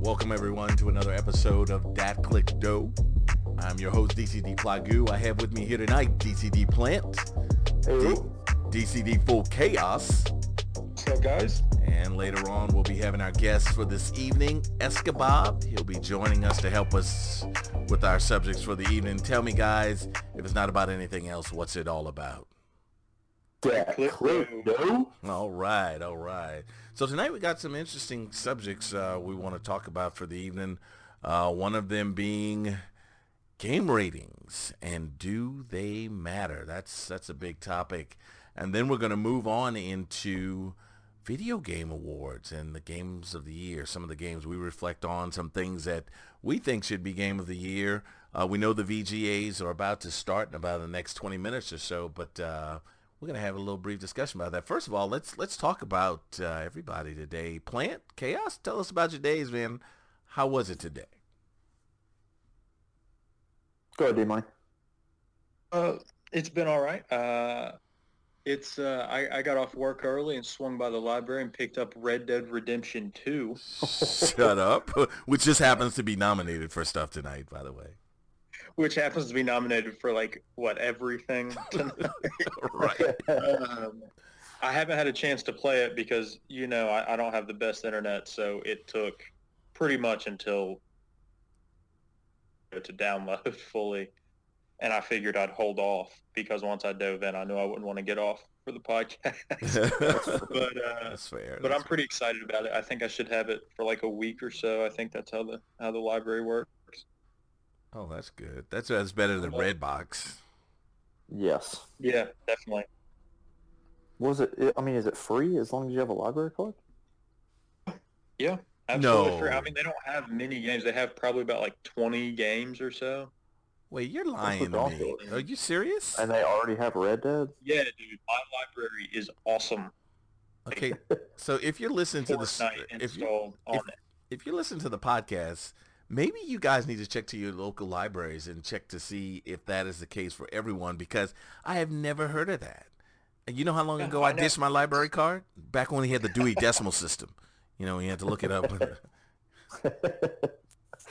Welcome everyone to another episode of Dat Click Dough. I'm your host DCD Plagoo. I have with me here tonight DCD Plant, D- DCD Full Chaos, What's up, guys? and later on we'll be having our guest for this evening, Escabob. He'll be joining us to help us with our subjects for the evening. Tell me guys, if it's not about anything else, what's it all about? Dat Click Dough. All right, all right. So tonight we got some interesting subjects uh, we want to talk about for the evening. Uh, one of them being game ratings and do they matter? That's that's a big topic. And then we're going to move on into video game awards and the games of the year. Some of the games we reflect on, some things that we think should be game of the year. Uh, we know the VGAs are about to start in about the next 20 minutes or so, but uh, we're going to have a little brief discussion about that. First of all, let's let's talk about uh, everybody today. Plant Chaos, tell us about your days, man. How was it today? Go ahead, D-Mine. Uh, it's been all right. Uh, it's uh, I, I got off work early and swung by the library and picked up Red Dead Redemption 2, Shut up. Which just happens to be nominated for stuff tonight, by the way. Which happens to be nominated for like what everything. right. um, I haven't had a chance to play it because you know I, I don't have the best internet, so it took pretty much until to download fully, and I figured I'd hold off because once I dove in, I knew I wouldn't want to get off for the podcast. but uh, That's fair. but That's I'm pretty excited about it. I think I should have it for like a week or so. I think that's how the how the library works. Oh, that's good. That's that's better than Redbox. Yes. Yeah, definitely. Was it, it- I mean, is it free as long as you have a library card? Yeah, absolutely. No. free. I mean, they don't have many games. They have probably about like 20 games or so. Wait, you're lying to me. Are you serious? And they already have Red Dead? Yeah, dude, my library is awesome. Okay, so if you're listening to the if you installed on if- it. if you listen to the podcast, maybe you guys need to check to your local libraries and check to see if that is the case for everyone because I have never heard of that. And you know how long ago I I know. dished my library card? Back when he had the Dewey Decimal System. You know, you had to look it up.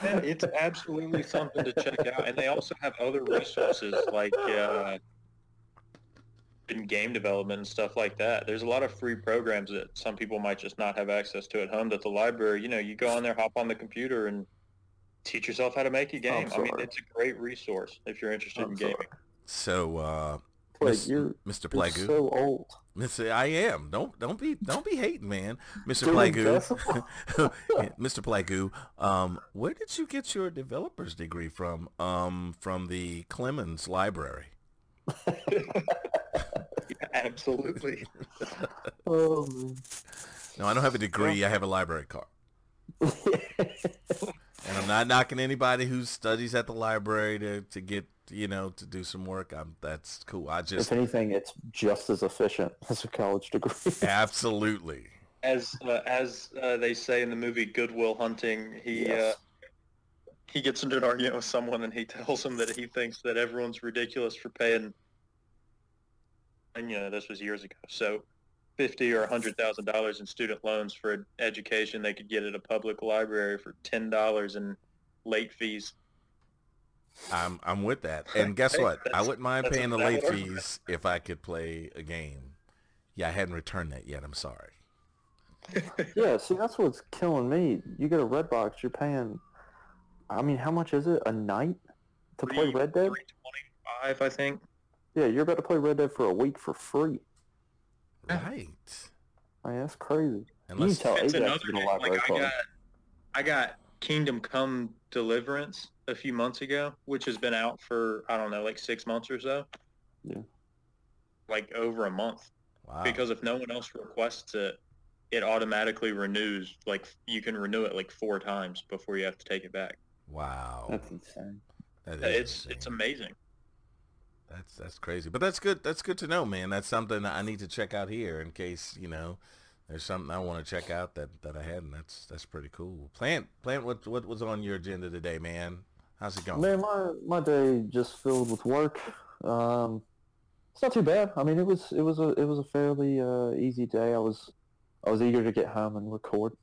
Yeah, it's absolutely something to check out. And they also have other resources like uh, in game development and stuff like that. There's a lot of free programs that some people might just not have access to at home that the library, you know, you go on there, hop on the computer and teach yourself how to make a game. I mean, it's a great resource if you're interested I'm in sorry. gaming. so, uh, Wait, Miss- you're, Mr. you're so old. Mr. I am. Don't don't be don't be hating, man. Mr. Dewey Plagoo, Mr. Plagoo, um, where did you get your developer's degree from? Um, from the Clemens Library. Absolutely. Oh, man. No, I don't have a degree. I have a library card. And I'm not knocking anybody who studies at the library to, to get, you know, to do some work. I'm that's cool. I just if anything, it's just as efficient as a college degree. absolutely. As uh, as uh, they say in the movie Good Will Hunting, he Yes. uh, he gets into an argument with someone and he tells him that he thinks that everyone's ridiculous for paying. And you know this was years ago, so fifty or a hundred thousand dollars in student loans for education they could get at a public library for ten dollars in late fees. I'm I'm with that. And guess Hey, what? I wouldn't mind paying the late argument. fees if I could play a game. Yeah, I hadn't returned that yet. I'm sorry. yeah, see, that's what's killing me. You get a Redbox, you're paying, I mean, how much is it a night to play Red Dead? Three twenty-five, I think. Yeah, you're about to play Red Dead for a week for free. Yeah. Right. I mean, that's crazy. Unless tell- Oh, It's Ajax another is gonna game. Like I got, I got Kingdom Come Deliverance a few months ago, which has been out for I don't know, like six months or so. Yeah. Like over a month, wow. because if no one else requests it, it automatically renews. Like you can renew it like four times before you have to take it back. wow. That's insane. That uh, is It's insane. it's amazing. That's that's crazy, but that's good. That's good to know, man. That's something that I need to check out here in case you know there's something I want to check out that, that I hadn't. That's that's pretty cool. Plant, plant. What what was on your agenda today, man? How's it going? Man, my my day just filled with work. Um, it's not too bad. I mean, it was it was a it was a fairly uh, easy day. I was I was eager to get home and record.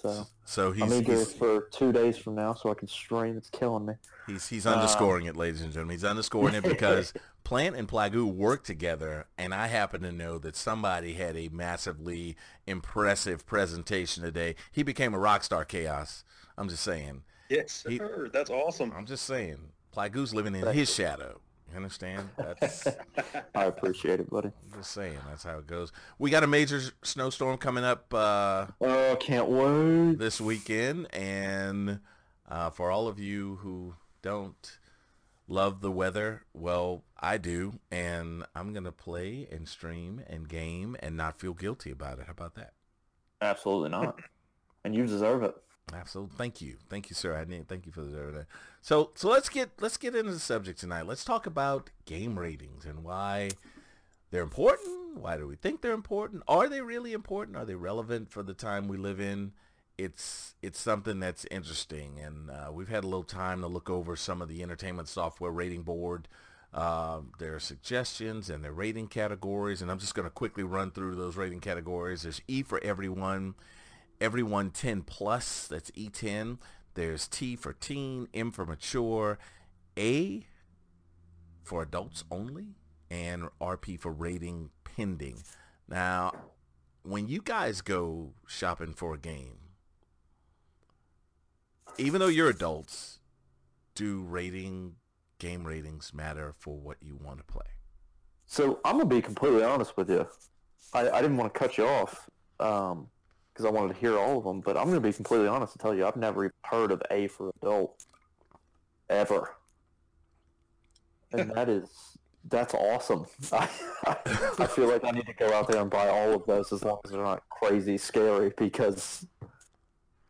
So So he's I'm eager he's, for two days from now so I can stream. It's killing me. he's he's Um, underscoring it, ladies and gentlemen. He's underscoring it because Plant and Plagoo work together, and I happen to know that somebody had a massively impressive presentation today. He became a rock star, Chaos. I'm just saying. Yes, He- sir. That's awesome. I'm just saying. Plagoo's living in his shadow. You understand? That's. I appreciate it, buddy. I'm just saying that's how it goes. We got a major snowstorm coming up uh, Oh, can't wait. this weekend, and uh, for all of you who don't love the weather, well, I do, and I'm gonna play and stream and game and not feel guilty about it. How about that? Absolutely not. And you deserve it. Absolutely. Thank you. Thank you, sir. I need thank you for deserving that. So so let's get let's get into the subject tonight. Let's talk about game ratings and why they're important. Why do we think they're important? Are they really important? Are they relevant for the time we live in? It's it's something that's interesting, and uh, we've had a little time to look over some of the entertainment software rating board, um, their suggestions and their rating categories, and I'm just going to quickly run through those rating categories. There's E for everyone, everyone 10 plus, that's E10. There's T for teen, M for mature, A for adults only, and RP for rating pending. Now, when you guys go shopping for a game, even though you're adults, do rating game ratings matter for what you want to play? So I'm gonna be completely honest with you. I, I didn't want to cut you off um, because I wanted to hear all of them, but I'm gonna be completely honest and tell you I've never even heard of A for adult ever, and that is that's awesome. I, I feel like I need to go out there and buy all of those as long as they're not crazy scary because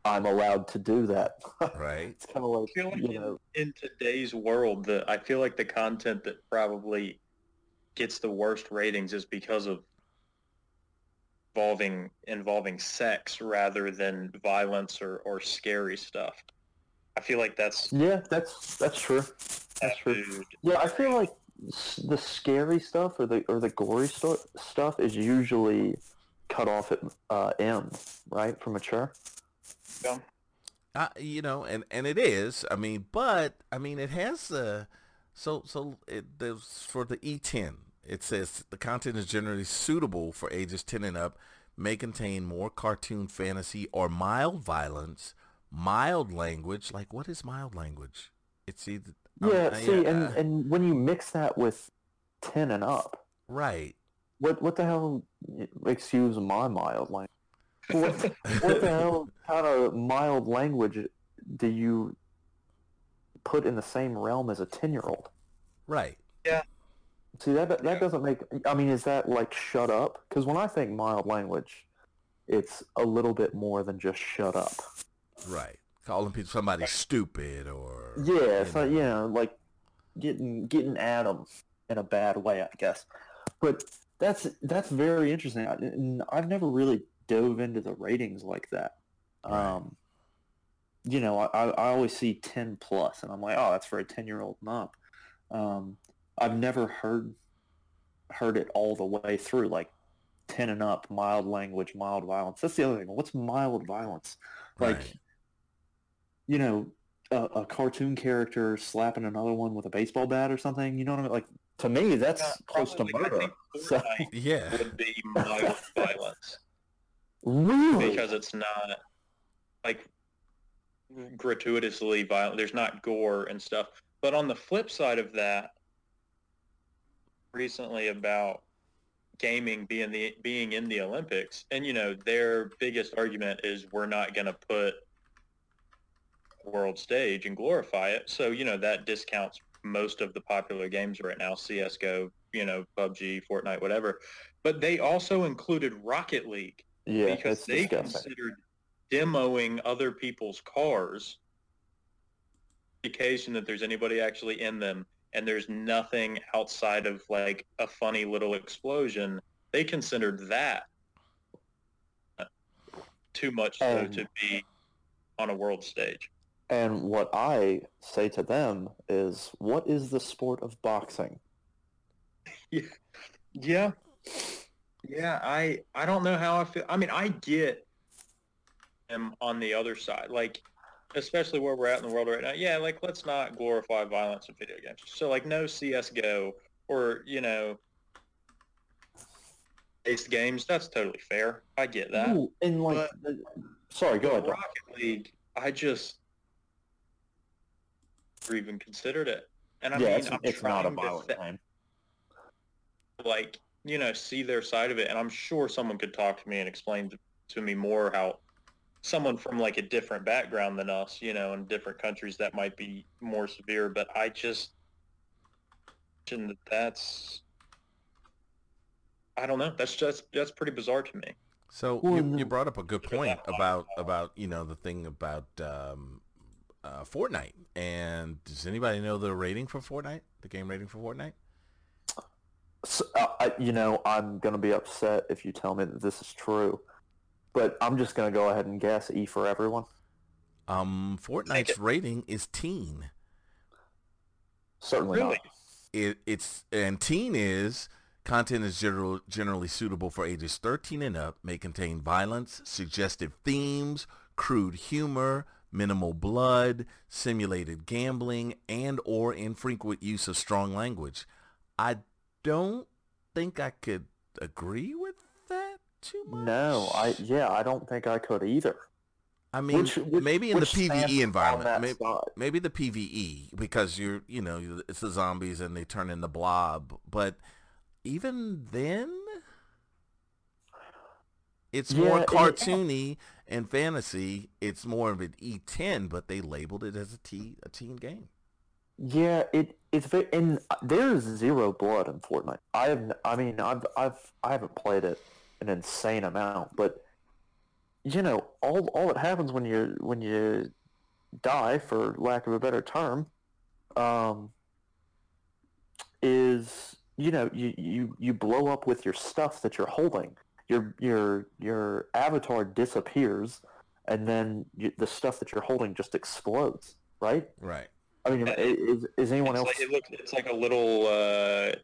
I'm allowed to do that. Right? it's kind of like I feel like you in, know in today's world, the I feel like the content that probably gets the worst ratings is because of involving involving sex rather than violence or, or scary stuff. I feel like that's yeah that's that's true. That's true. Yeah, I feel like the scary stuff or the or the gory sto- stuff is usually cut off at uh, M, right, for mature. Yeah. Uh, you know, and, and it is. I mean, but I mean, it has the so so it there's for the E10. It says the content is generally suitable for ages 10 and up, may contain more cartoon fantasy or mild violence, mild language. Like, what is mild language? It's either um, Yeah, uh, see, and uh, and when you mix that with ten and up, right. what what the hell? Excuse my mild language. What, what the hell kind of mild language do you put in the same realm as a ten year old? Right. See that that Yeah. doesn't make. I mean, is that like shut up? Because when I think mild language, it's a little bit more than just shut up. Right. Calling people somebody stupid or Yeah, it's you like know. you like getting getting at them in a bad way, I guess. But that's that's very interesting. I, I've never really dove into the ratings like that. Right. Um, you know, I, I always see ten plus, and I'm like, oh, that's for a ten year old up. Um, I've never heard heard it all the way through, like ten and up, mild language, mild violence. That's the other thing. What's mild violence? Like, Right. you know, a, a cartoon character slapping another one with a baseball bat or something. You know what I mean? Like to me, that's Yeah, close to probably. I murder. think So, Fortnite Yeah. would be mild violence really? because it's not like gratuitously violent. There's not gore and stuff. But on the flip side of that, recently about gaming being the being in the Olympics, and you know their biggest argument is we're not going to put world stage and glorify it. So you know that discounts most of the popular games right now, CS:GO, you know, PUBG, Fortnite, whatever. But they also included Rocket League yeah, because they disgusting. considered demoing other people's cars indication that there's anybody actually in them and there's nothing outside of like a funny little explosion they considered that too much so Um, to be on a world stage And what I say to them is, what is the sport of boxing? yeah yeah i i don't know how i feel i mean i get am on the other side. Like, especially where we're at in the world right now. Yeah, like let's not glorify violence in video games. So like no CS:GO or you know, based games. That's totally fair. I get that. Ooh, and like, But- sorry, go ahead. Rocket League, I just never even considered it. And I yeah, mean, it's, I'm it's not a trying to violent game. like you know see their side of it and i'm sure someone could talk to me and explain to, to me more how someone from like a different background than us you know in different countries that might be more severe but i just and that that's i don't know that's just that's pretty bizarre to me So you, you brought up a good point about about you know the thing about um, uh, Fortnite. And does anybody know the rating for Fortnite? The game rating for Fortnite? So, uh, I, you know, I'm gonna be upset if you tell me that this is true, but I'm just gonna go ahead and guess E for everyone. Um, Fortnite's rating is teen. Certainly Really? not. It, it's and teen is content is general, generally suitable for ages 13 and up. May contain violence, suggestive themes, crude humor, minimal blood, simulated gambling, and or infrequent use of strong language. I don't think I could agree with that too much. No, I yeah, I don't think I could either. I mean, Which- which- maybe in the PVE environment, maybe, maybe the PVE because you're, you know, it's the zombies and they turn into blob. But even then, it's Yeah, more and it- cartoony and fantasy. It's more of an E10, but they labeled it as a T a teen game. Yeah, it it's and uh, there's zero blood in Fortnite. I have, I mean, I've I've I haven't played it an insane amount, but you know, all all that happens when you when you die, for lack of a better term, um, is you know you you you blow up with your stuff that you're holding. Your your your avatar disappears, and then you, the stuff that you're holding just explodes. Right? Right. I mean, is is anyone it's else? like, it looks it's like a little uh like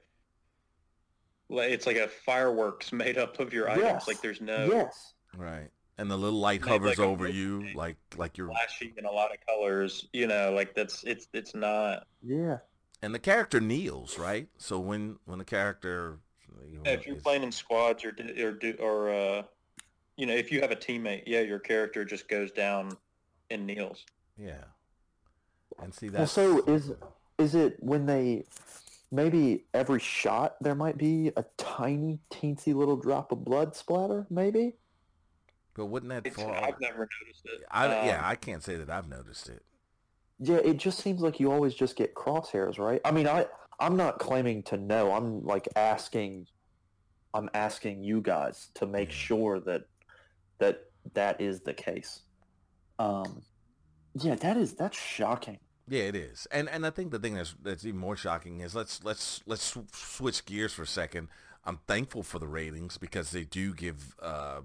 it's like a fireworks made up of your items Yes. like there's no yes. Right. And the little light Made hovers like over movie. you, like like you're. flashy in a lot of colors you know like that's it's it's not Yeah. And the character kneels, right? So when when the character, you know, if you're is- playing in squads or do- or do or uh, you know, if you have a teammate, yeah, your character just goes down and kneels. yeah. And see Well, that. so is is it when they maybe every shot there might be a tiny teensy little drop of blood splatter? Maybe. But wouldn't that It's, fall? I've never noticed it. I, yeah, Um, I can't say that I've noticed it. Yeah, it just seems like you always just get crosshairs, right? I mean, I I'm not claiming to know. I'm like asking I'm asking you guys to make Mhm. sure that that that is the case. Um yeah, that is that's shocking. Yeah, it is, and and I think the thing that's that's even more shocking is let's let's let's sw- switch gears for a second. I'm thankful for the ratings because they do give uh,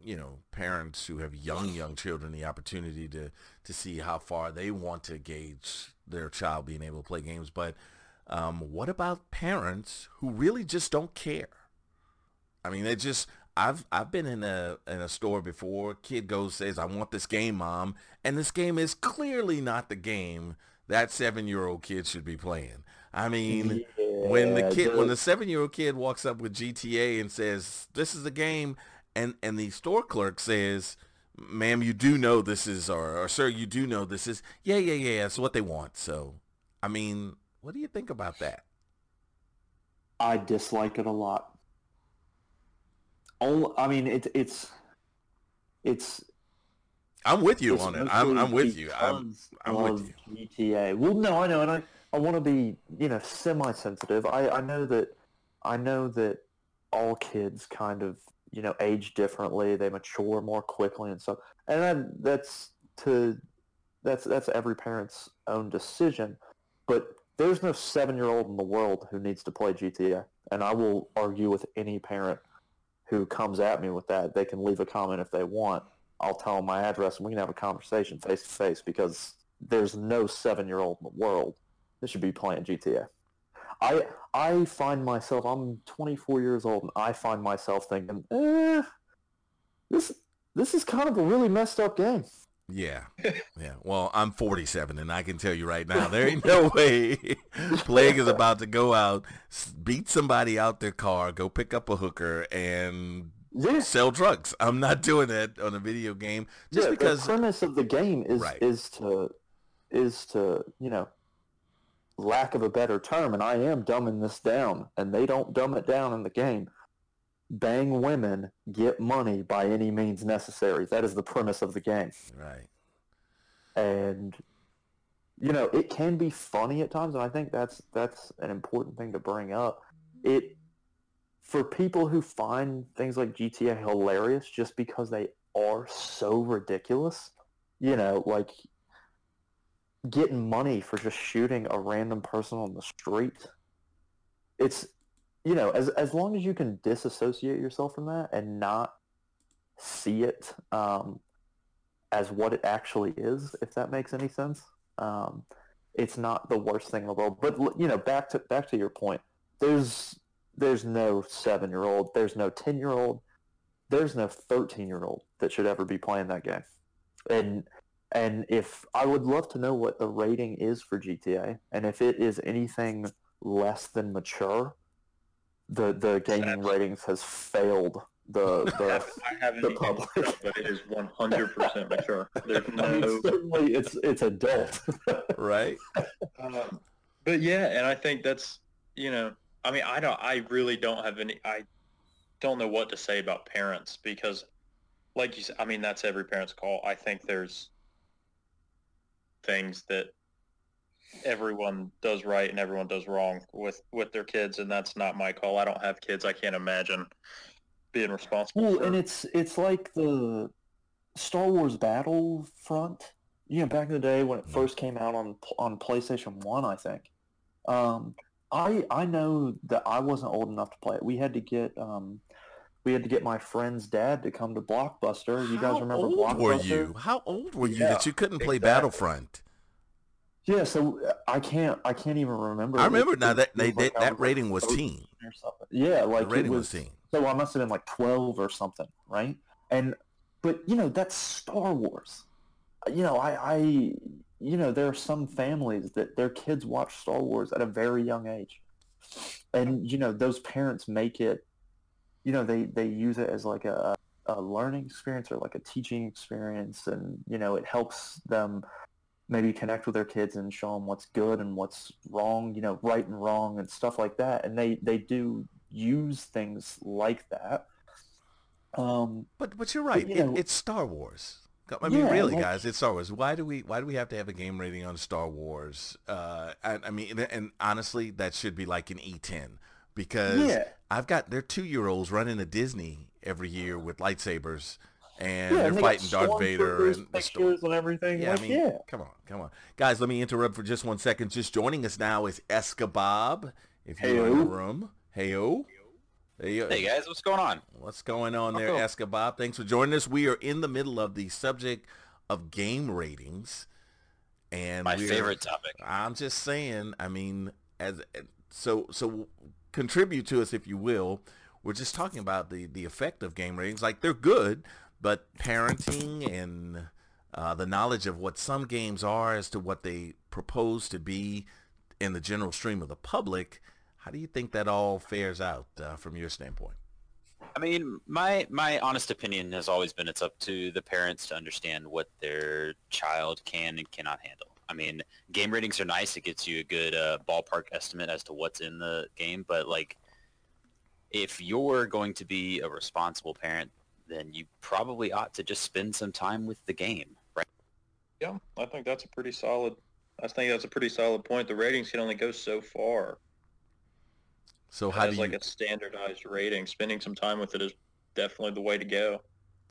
you know parents who have young young children the opportunity to to see how far they want to gauge their child being able to play games. But um, what about parents who really just don't care? I mean, they just I've I've been in a in a store before. Kid goes says, "I want this game, mom," and this game is clearly not the game that seven year old kid should be playing. I mean, when the Yeah, kid when the seven year old kid walks up with GTA and says, "This is the game," and and the store clerk says, "Ma'am, you do know this is, or, or sir, you do know this is." Yeah, yeah, yeah. That's what they want. So, I mean, what do you think about that? I dislike it a lot. Only, I mean, it, it's it's. I'm with you on it. I'm I'm with you. I'm I'm with of GTA. Well, no, I know, and I, I want to be you know semi-sensitive. I, I know that I know that all kids kind of you know age differently. They mature more quickly and stuff, and that, that's to that's that's every parent's own decision. But there's no seven-year-old in the world who needs to play GTA, and I will argue with any parent who comes at me with that. They can leave a comment if they want. I'll tell them my address and we can have a conversation face to face because there's no seven year old in the world that should be playing GTA. I I find myself I'm 24 years old and I find myself thinking, eh, this this is kind of a really messed up game. Yeah, yeah. Well, I'm 47, and I can tell you right now, there ain't no way Plague is about to go out, beat somebody out their car, go pick up a hooker, and Yeah. sell drugs. I'm not doing that on a video game just yeah, because. the premise of the game is Right. is to is to you know lack of a better term, and I am dumbing this down, and they don't dumb it down in the game. Bang women, get money by any means necessary. That is the premise of the game, Right. and you know it can be funny at times, and I think that's that's an important thing to bring up. It for people who find things like GTA hilarious just because they are so ridiculous, you know, like getting money for just shooting a random person on the street. It's you know, as as long as you can disassociate yourself from that and not see it um, as what it actually is, if that makes any sense, um, it's not the worst thing in the world. But you know, back to back to your point, there's there's no seven year old, there's no ten year old, there's no thirteen year old that should ever be playing that game. And and if I would love to know what the rating is for GTA, and if it is anything less than mature, the the gaming That's- ratings has failed the the. I haven't the public. it but it is 100% mature. There's I mean, no certainly it's it's adult. Right. Um, but yeah, and I think that's you know, I mean, I don't, I really don't have any, I don't know what to say about parents because, like you said, I mean, that's every parent's call. I think there's things that everyone does right and everyone does wrong with with their kids, and that's not my call. I don't have kids. I can't imagine being responsible. Well, for, and it's it's like the Star Wars Battlefront. You know, back in the day when it first came out on on PlayStation One, I think. Um, I I know that I wasn't old enough to play it. We had to get um, we had to get my friend's dad to come to Blockbuster. You guys How remember old Blockbuster? were you? How old were you Yeah, that you couldn't play exactly. Battlefront? Yeah, so uh, I can't I can't even remember. I remember now that they, like I that was, like, rating was teen. or something. Yeah, like the rating it was was teen. So I must have been like 12 or something, right? And but you know that's Star Wars. You know, I, I you know there are some families that their kids watch Star Wars at a very young age, and you know those parents make it. You know they they use it as like a a learning experience or like a teaching experience, and you know it helps them maybe connect with their kids and show them what's good and what's wrong, you know, right and wrong and stuff like that. And they they do use things like that. Um, But but you're right. you it, know- it's Star Wars. I mean, Yeah, really, like- guys, it's Star Wars. Why do we why do we have to have a game rating on Star Wars? Uh, I, I mean, and, and honestly, that should be like an E10 because yeah, I've got their two year olds running a Disney every year with lightsabers, and yeah, they're and fighting Darth Vader and the sto- pictures and everything. Yeah, like, I mean, yeah, come on, come on, guys. Let me interrupt for just one second. Just joining us now is Escabob. If you're in the room, heyo, heyo. Hey oh. Hey guys, what's going on? What's going on there, Oh. Escabob? Thanks for joining us. We are in the middle of the subject of game ratings, and My favorite topic. I'm just saying. I mean, as eh, so so, contribute to us if you will. We're just talking about the the effect of game ratings. Like they're good, but parenting and uh, the knowledge of what some games are as to what they propose to be in the general stream of the public. How do you think that all fares out uh, from your standpoint? I mean, my my honest opinion has always been it's up to the parents to understand what their child can and cannot handle. I mean, game ratings are nice; it gets you a good uh, ballpark estimate as to what's in the game. But like, if you're going to be a responsible parent, then you probably ought to just spend some time with the game, right? yeah, I think that's a pretty solid, I think that's a pretty solid point. The ratings can only go so far. So how do you? like a standardized rating. Spending some time with it is definitely the way to go.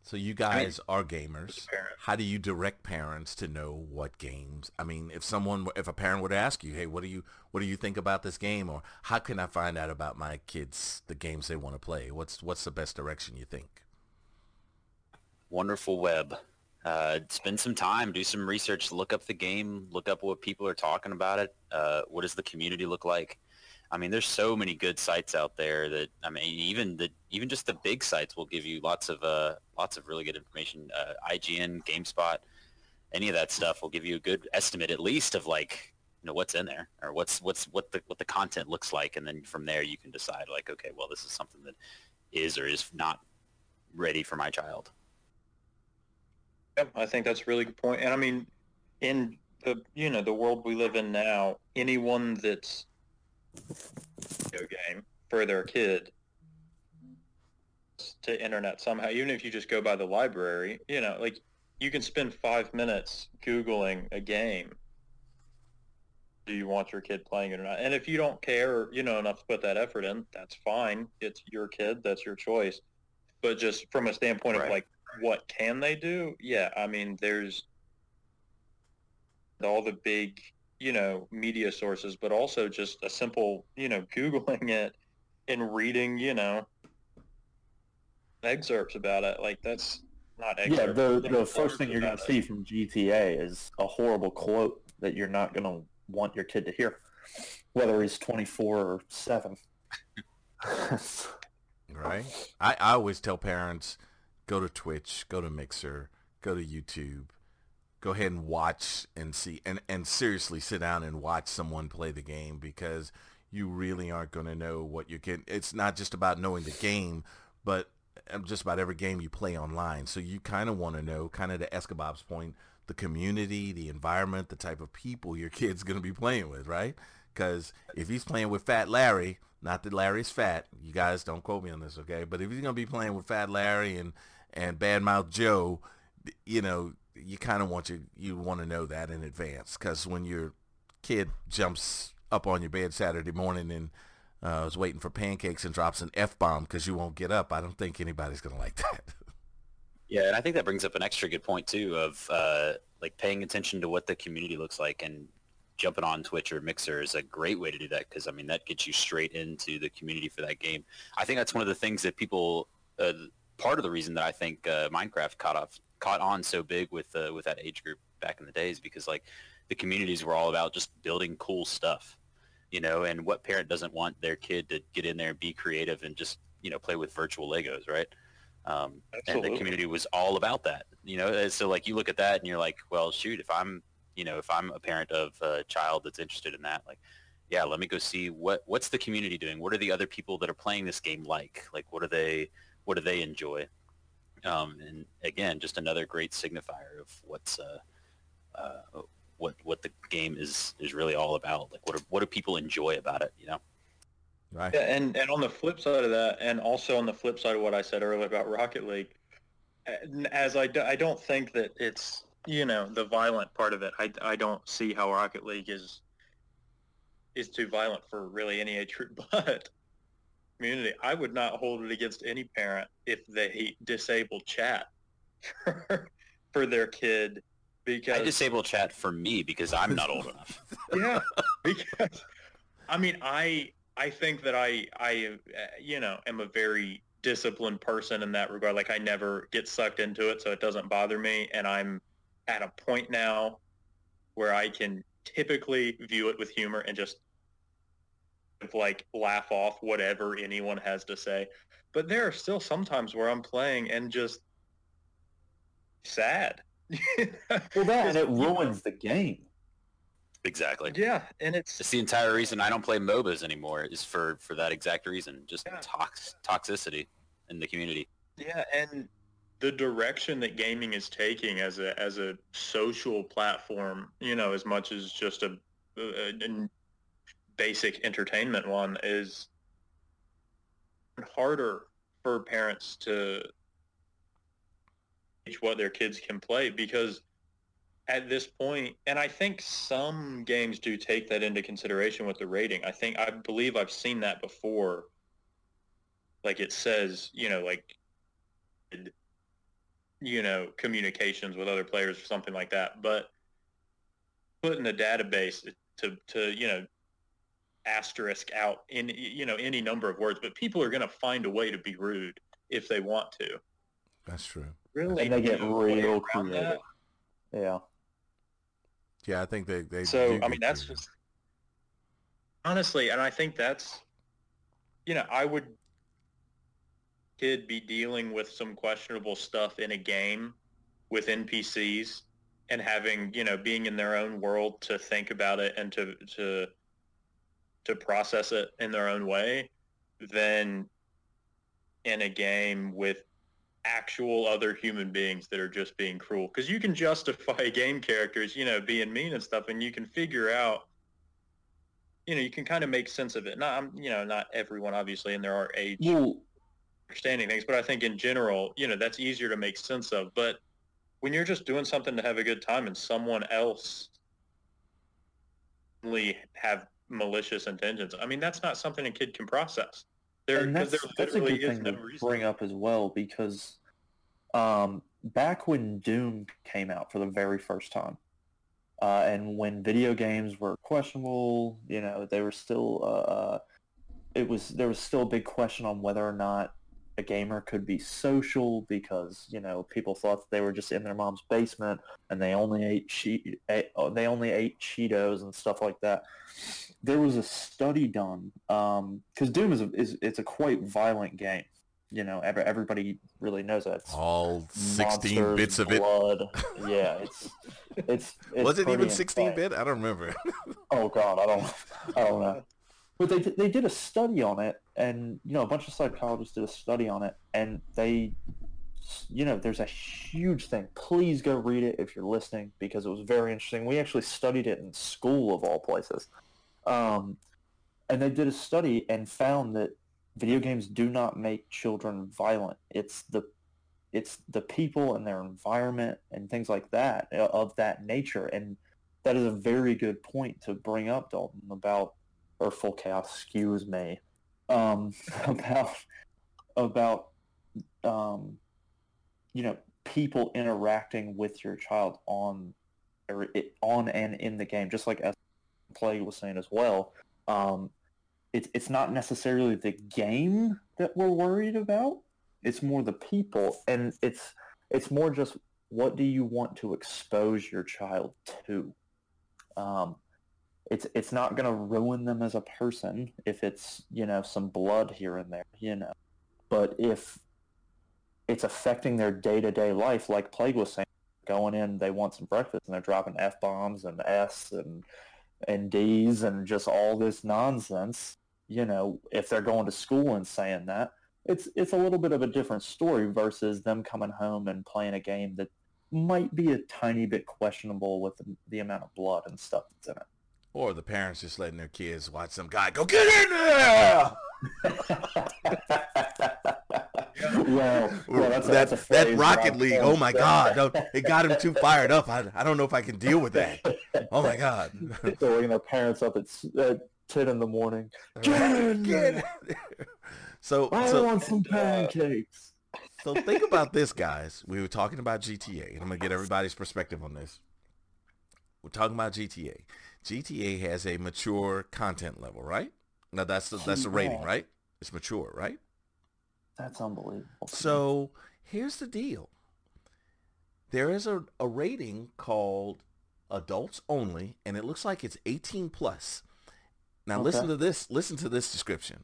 So you guys are gamers. as a parent. How do you direct parents to know what games? I mean, if someone, if a parent would ask you, "Hey, what do you, what do you think about this game?" or "How can I find out about my kids the games they want to play?" What's what's the best direction you think? Wonderful web. Uh, spend some time, do some research, look up the game, look up what people are talking about it. Uh, what does the community look like? I mean, there's so many good sites out there that I mean, even the even just the big sites will give you lots of uh, lots of really good information. Uh, IGN, GameSpot, any of that stuff will give you a good estimate, at least of like you know what's in there or what's what's what the what the content looks like, and then from there you can decide like, okay, well, this is something that is or is not ready for my child. Yeah, I think that's a really good point. And I mean, in the you know the world we live in now, anyone that's video game for their kid to internet somehow, even if you just go by the library, you know, like you can spend five minutes googling a game. Do you want your kid playing it or not? And if you don't care, you know, enough to put that effort in, that's fine. It's your kid. That's your choice. But just from a standpoint Right. of like, what can they do? Yeah, I mean, there's all the big, you know, media sources, but also just a simple, you know, Googling it and reading, you know, excerpts about it. Like that's not Yeah, the the first thing you're going to see from GTA is a horrible quote that you're not going to want your kid to hear, whether he's 24 or seven. right? I, I always tell parents, go to Twitch, go to Mixer, go to YouTube, go ahead and watch and see, and, and seriously sit down and watch someone play the game because you really aren't going to know what you're getting. It's not just about knowing the game, but um, just about every game you play online. So you kind of want to know, kind of to Escabob's point, the community, the environment, the type of people your kid's going to be playing with, right? Because if he's playing with Fat Larry, not that Larry's fat, you guys don't quote me on this, okay? But if he's going to be playing with Fat Larry and and Badmouth Joe, you know, you kind of want you you want to know that in advance because when your kid jumps up on your bed Saturday morning and uh, is waiting for pancakes and drops an f bomb because you won't get up, I don't think anybody's to like that. Yeah, and I think that brings up an extra good point too of uh, like paying attention to what the community looks like and jumping on Twitch or Mixer is a great way to do that because I mean that gets you straight into the community for that game. I think that's one of the things that people uh, part of the reason that I think uh, Minecraft caught off caught on so big with uh, with that age group back in the days because like the communities were all about just building cool stuff, you know, and what parent doesn't want their kid to get in there and be creative and just you know play with virtual Legos, right? Um, and the community was all about that, you know. And so like you look at that and you're like, well, shoot, if I'm you know if I'm a parent of a child that's interested in that, like yeah, let me go see what what's the community doing. What are the other people that are playing this game like? Like what are they what do they enjoy? Um, and again, just another great signifier of what's uh, uh, what what the game is is really all about. Like what are, what do people enjoy about it? You know. Right? Yeah, and, and on the flip side of that, and also on the flip side of what I said earlier about Rocket League, uh, as I, do, I don't think that it's, you know, the violent part of it. I, I don't see how Rocket League is is too violent for really any age group, but community, I would not hold it against any parent if they disable chat for, for their kid because I disable chat for me because I'm not old enough. yeah, because I mean, I I think that I I uh, you know am a very disciplined person in that regard. Like I never get sucked into it, so it doesn't bother me. And I'm at a point now where I can typically view it with humor and just like laugh off whatever anyone has to say. But there are still some times where I'm playing and just sad. well, that and it ruins the game. Exactly. Yeah, and it's It's the entire reason I don't play MOBAs anymore is for, for that exact reason. Just Yeah. tox, toxicity in the community. Yeah, and the direction that gaming is taking as a as a social platform, you know, as much as just a, a, a basic entertainment one, is harder for parents to teach what their kids can play because at this point, and I think some games do take that into consideration with the rating. I think I believe I've seen that before. Like it says, you know, like you know, communications with other players or something like that. But put in a database to, to, you know, asterisk out in, you know, any number of words, but people are going to find a way to be rude if they want to. That's true. really and they get do a way real creative. that. Yeah. Yeah, I think they they. So do I mean, that's creative. just honestly, and I think that's you know, I would kid be dealing with some questionable stuff in a game with NPCs and having you know being in their own world to think about it and to to to process it in their own way than in a game with actual other human beings that are just being cruel. Because you can justify game characters you know being mean and stuff and you can figure out you know you can kind of make sense of it. Not I'm- you know not everyone obviously and there are age Well, understanding things but i think in general you know that's easier to make sense of. But when you're just doing something to have a good time and someone else have malicious intentions. I mean that's not something a kid can process. There and because that's, there that's a literally good is thing no to reason. bring up as well because um, back when Doom came out for the very first time, uh, and when video games were questionable, you know, they were still uh, uh, it was there was still a big question on whether or not a gamer could be social because you know people thought they were just in their mom's basement and they only ate che- ate, oh, uh, they only ate Cheetos and stuff like that. There was a study done um, because Doom is, a, is it's a quite violent game. You know, every, everybody really knows that. It's all 16 monsters, bits of it. yeah, it's it's, it's Was it even 16 bit? I don't remember. Oh God, I don't, I don't know. But they they did a study on it, and you know, a bunch of psychologists did a study on it, and they, you know, there's a huge thing. Please go read it if you're listening because it was very interesting. We actually studied it in school of all places, um, and they did a study and found that video games do not make children violent. It's the it's the people and their environment and things like that uh, of that nature and that is a very good point to bring up dalton about or full chaos excuse me um, about about um, you know people interacting with your child on or it, on and in the game just like as plague was saying as well um, it's it's not necessarily the game that we're worried about. It's more the people and it's it's more just what do you want to expose your child to? Um, it's it's not going to ruin them as a person if it's you know some blood here and there you know but if it's affecting their day-to-day life like plague was saying going in they want some breakfast and they're dropping f-bombs and s and and d's and just all this nonsense you know if they're going to school and saying that it's it's a little bit of a different story versus them coming home and playing a game that might be a tiny bit questionable with the, the amount of blood and stuff that's in it. Or the parents just letting their kids watch some guy go, get in there! well, well, that's, a- that, that's a that Rocket League, oh my God, it got him too fired up. I, I don't know if I can deal with that. Oh my God. They're waking their parents up at, at 10 in the morning. Get in Get in. So, I so, want some uh, pancakes. so think about this, guys. We were talking about GTA, and I'm going to get everybody's perspective on this. We're talking about GTA. GTA has a mature content level, right? Now that's the, that's the rating, right? It's mature, right? That's unbelievable. So here's the deal. There is a, a rating called adults only, and it looks like it's 18 plus. Now listen to this. Listen to this description.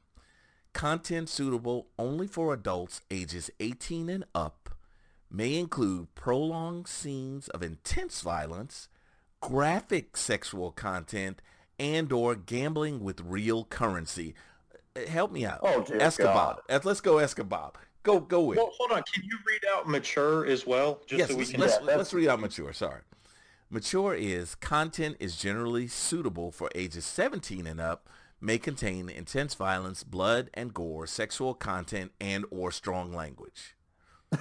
Content suitable only for adults ages 18 and up may include prolonged scenes of intense violence, graphic sexual content, and or gambling with real currency. Uh, Help me out. Oh, dear Escobar. Uh, Let's go Escobar. Go go with. well hold on can you read out mature as well just yes, so we can let's, Yeah, let's read out mature. Sorry. Mature is content is generally suitable for ages 17 and up, may contain intense violence, blood and gore, sexual content, and or strong language.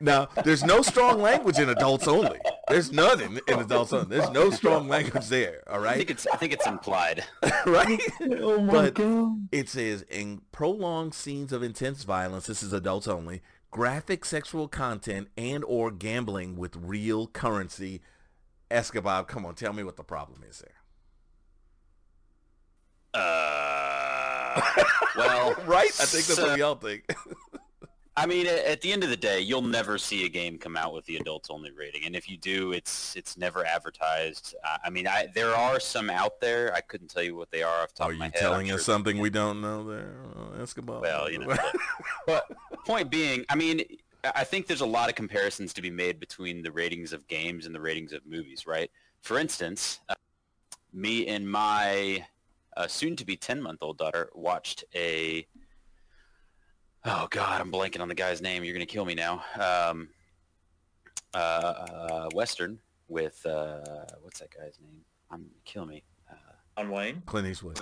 now, there's no strong language in adults only. There's nothing in, in adults only. There's no strong language there. All right. I think it's I think it's implied. right. oh my But- god. It says in prolonged scenes of intense violence, this is adults only, graphic sexual content and or gambling with real currency. Escobar, come on, tell me what the problem is there. Uh, well, Right? I think that's so- what we all think. I mean, at the end of the day, you'll never see a game come out with the adults only rating, and if you do, it's it's never advertised. Uh, I mean, I there are some out there. I couldn't tell you what they are off the top Are of my you head. telling I'm us sure- something we don't know there, uh, Escobar? Well, you know. but, but point being, I mean, I I think there's a lot of comparisons to be made between the ratings of games and the ratings of movies, right? For instance, uh, me and my uh, soon-to-be 10-month-old daughter watched a. Oh God, I'm blanking on the guy's name. You're gonna kill me now. Um, uh, uh, Western with uh, what's that guy's name? I'm killing me. Uh, John Wayne, Clint Eastwood.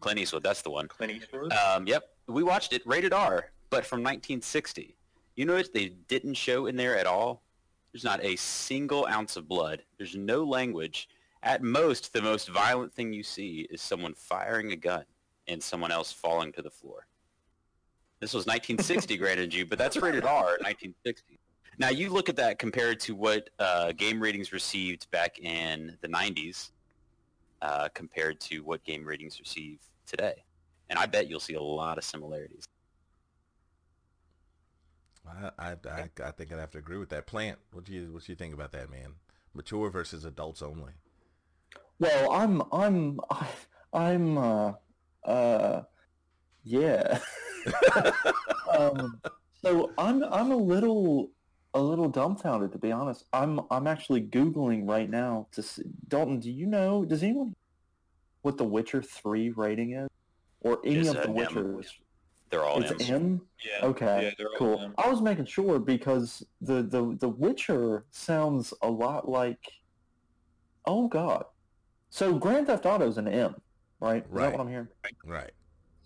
Clint Eastwood. That's the one. Clint Eastwood. Um, yep, we watched it rated R, but from 1960. You notice they didn't show in there at all. There's not a single ounce of blood. There's no language. At most, the most violent thing you see is someone firing a gun and someone else falling to the floor. This was 1960, granted you, but that's rated R in 1960. Now you look at that compared to what uh, game ratings received back in the 90s, uh, compared to what game ratings receive today and I bet you'll see a lot of similarities. I, I, I, I think I'd have to agree with that. Plant, what do you what do you think about that, man? Mature versus adults only. Well, I'm I'm I, I'm uh uh yeah. um, so I'm I'm a little a little dumbfounded to be honest. I'm I'm actually googling right now to see. Dalton, do you know? Does anyone what the Witcher three rating is, or any It's of the an M. Witchers? They're all It's M's. M. yeah. Okay, Yeah, cool. them. I was making sure because the the the Witcher sounds a lot like. Oh God, so Grand Theft Auto is an M, right? Is Right. that what I'm hearing? Right.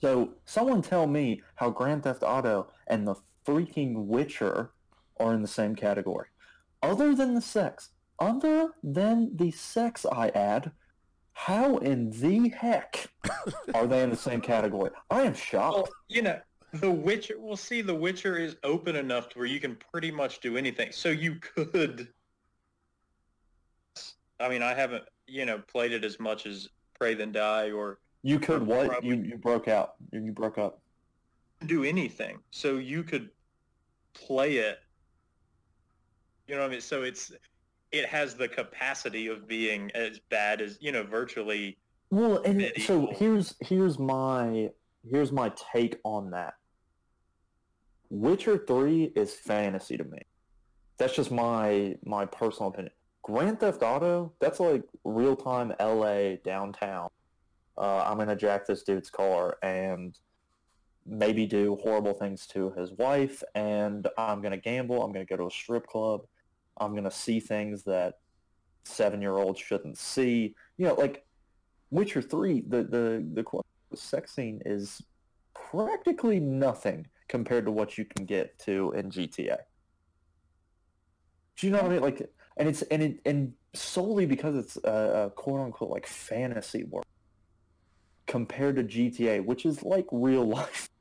So someone tell me how Grand Theft Auto and the freaking Witcher are in the same category, other than the sex. Other than the sex, I add. How in the heck are they in the same category? I am shocked. Well, you know, The Witcher. we'll see, The Witcher is open enough to where you can pretty much do anything. So you could. I mean, I haven't, you know, played it as much as Pray Then Die or You could what? Probably- You you broke out. You you broke up. do anything. So you could play it. You know what I mean? So it's it has the capacity of being as bad as you know, virtually. Well, and so here's here's my here's my take on that. Witcher 3 is fantasy to me. That's just my my personal opinion. Grand Theft Auto, that's like real-time LA downtown. Uh, I'm gonna jack this dude's car and maybe do horrible things to his wife, and I'm gonna gamble. I'm gonna go to a strip club. I'm gonna see things that seven-year-olds shouldn't see. You know, like Witcher Three, the the the sex scene is practically nothing compared to what you can get to in GTA. Do you know what I mean? Like, and it's and it and solely because it's a, a quote unquote like fantasy world compared to GTA, which is like real life.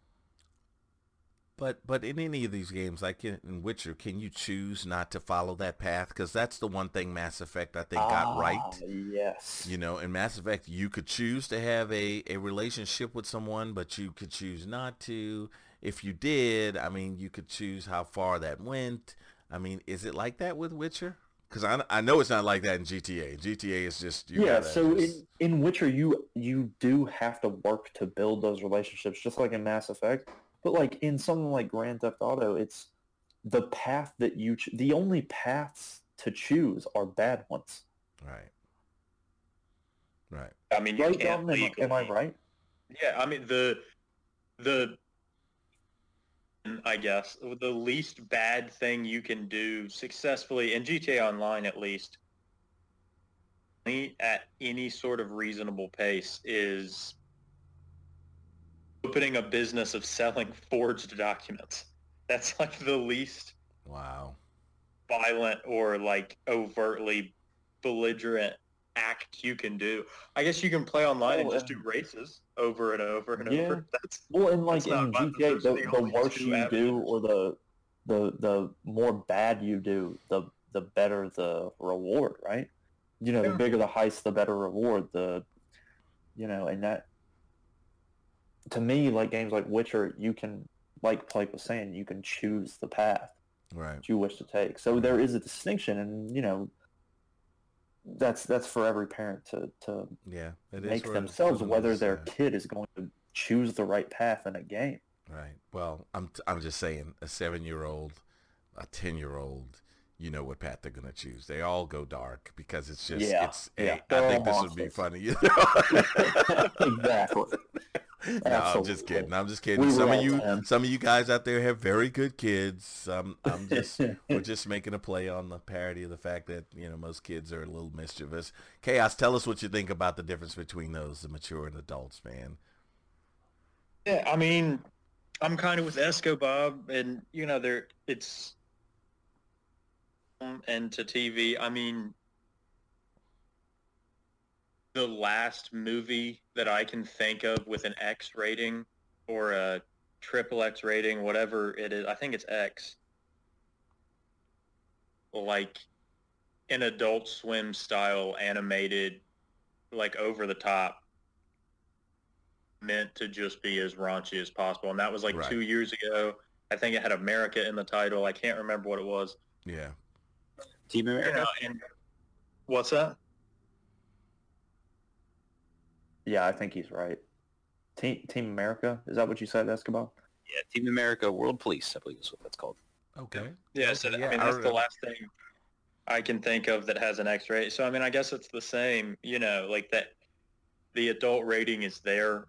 But but in any of these games, like in, in Witcher, can you choose not to follow that path? Because that's the one thing Mass Effect I think got right. Ah, Yes. You know, in Mass Effect, you could choose to have a, a relationship with someone, but you could choose not to. If you did, I mean, you could choose how far that went. I mean, is it like that with Witcher? Because I, I know it's not like that in GTA. GTA is just you yeah, gotta so just- in, in Witcher, you you do have to work to build those relationships, just like in Mass Effect. But like in something like Grand Theft Auto, it's the path that you ch- the only paths to choose are bad ones. right, right. I mean, you Right, can't Dalton? Am, I- am I right? Yeah, I mean the the I guess the least bad thing you can do successfully in GTA Online at least at any sort of reasonable pace is opening a business of selling forged documents. That's like the least Wow. violent or like overtly belligerent act you can do. I guess you can play online and Oh, just do races over and over and Yeah. over. That's Well, and like in. GTA, the, the the worse two you do, or the the the more bad you do, the the better the reward, right? You know, Yeah. the bigger the heist, the better reward. The you know, and that to me, like games like Witcher, you can like Blake was saying, you can choose the path Right. that you wish to take. So there is a distinction, and you know, that's that's for every parent to to Yeah. It is make themselves whether their decide. kid is going to choose the right path in a game. Right. Well, I'm t- I'm just saying, a seven year old, a ten year old, you know what path they're gonna choose. They all go dark because it's just Yeah, it's. yeah, hey, I think this would be funny. You know? exactly. no, I'm just kidding. I'm just kidding. We some of you, 10. some of you guys out there have very good kids. Um, I'm just, we're just making a play on the parody of the fact that you know most kids are a little mischievous. Chaos, tell us what you think about the difference between those, the mature and adults, man. Yeah, I mean, I'm kind of with Escabob, and you know, there it's um, and to TV. I mean, the last movie that I can think of with an X rating or a triple X rating, whatever it is, I think it's X. Like an Adult Swim style animated, like over the top meant to just be as raunchy as possible. And that was like Right. two years ago. I think it had America in the title. I can't remember what it was. Yeah. Team You America. know, and what's that? Yeah, I think he's right. Team Team America, is that what you said, Escabob? Yeah, Team America World Police, I believe is what that's called. Okay. Yeah, so Okay, that- yeah, I mean I that's the last thing I can think of that has an X rate. So I mean I guess it's the same, you know, like that the adult rating is there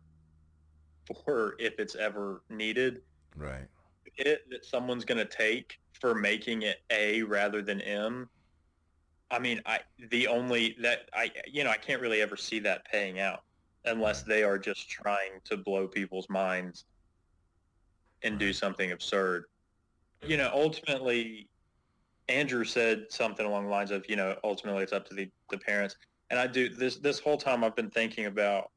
for if it's ever needed. Right. It that someone's gonna take for making it A rather than M. I mean, I the only that I you know, I can't really ever see that paying out unless they are just trying to blow people's minds and do something absurd. You know, ultimately Andrew said something along the lines of, you know, ultimately it's up to the, the parents. And I do this this whole time I've been thinking about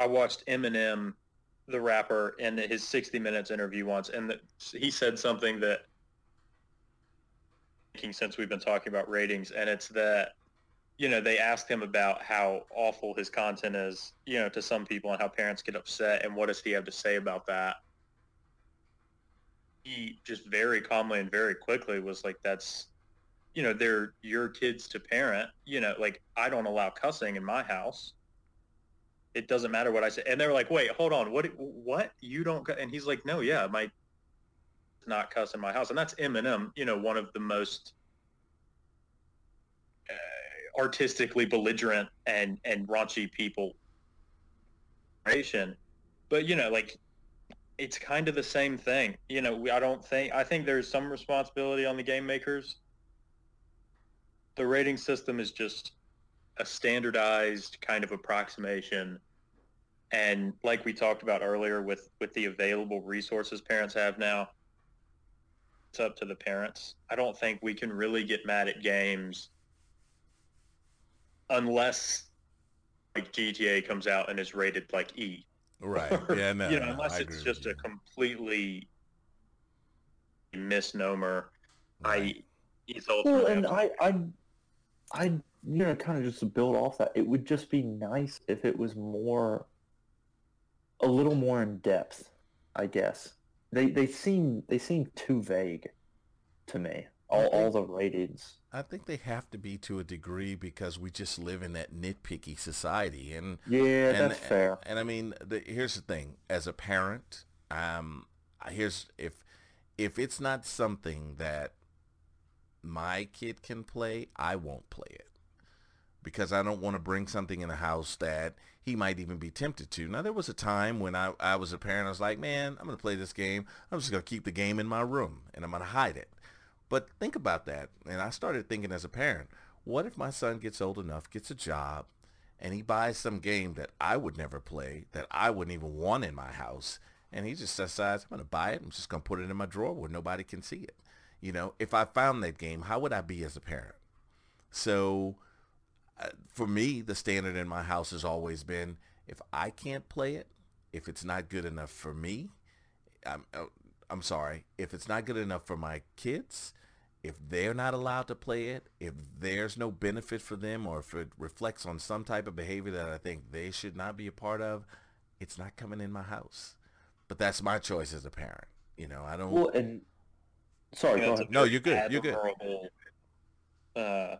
I watched Eminem, the rapper, in his 60 Minutes interview once, and the, he said something that thinking since we've been talking about ratings, and it's that you know they asked him about how awful his content is, you know, to some people, and how parents get upset, and what does he have to say about that? He just very calmly and very quickly was like, "That's." You know, they're your kids to parent. You know, like I don't allow cussing in my house it doesn't matter what I say. And they were like, wait, hold on. What, what you don't, cu-" and he's like, no, yeah, my not cuss in my house. And that's Eminem, you know, one of the most artistically belligerent and, and raunchy people. But, you know, like it's kind of the same thing. You know, we, I don't think, I think there's some responsibility on the game makers. The rating system is just a standardized kind of approximation and like we talked about earlier with with the available resources parents have now it's up to the parents i don't think we can really get mad at games unless like gta comes out and is rated like e Right. Yeah. No. you know no, unless I it's just a completely misnomer Right. i it's ultimately Well, and I, I, I, you know, kind of just to build off that, it would just be nice if it was more, a little more in depth. I guess they they seem they seem too vague to me. All mm-hmm. all the ratings. I think they have to be to a degree because we just live in that nitpicky society, and Yeah, and, that's fair. And I mean, the, here's the thing: as a parent, um, here's if if it's not something that my kid can play, I won't play it because I don't want to bring something in the house that he might even be tempted to. Now, there was a time when I, I was a parent, I was like, man, I'm going to play this game. I'm just going to keep the game in my room and I'm going to hide it. But think about that. And I started thinking as a parent, what if my son gets old enough, gets a job, and he buys some game that I would never play, that I wouldn't even want in my house, and he just decides, I'm going to buy it. I'm just going to put it in my drawer where nobody can see it. You know, if I found that game, how would I be as a parent? So uh, for me, the standard in my house has always been, if I can't play it, if it's not good enough for me, I'm, uh, I'm sorry, if it's not good enough for my kids, if they're not allowed to play it, if there's no benefit for them, or if it reflects on some type of behavior that I think they should not be a part of, it's not coming in my house. but that's my choice as a parent. You know, I don't. Well, and sorry, Yeah, go ahead. No, you're good, you're good. Uh,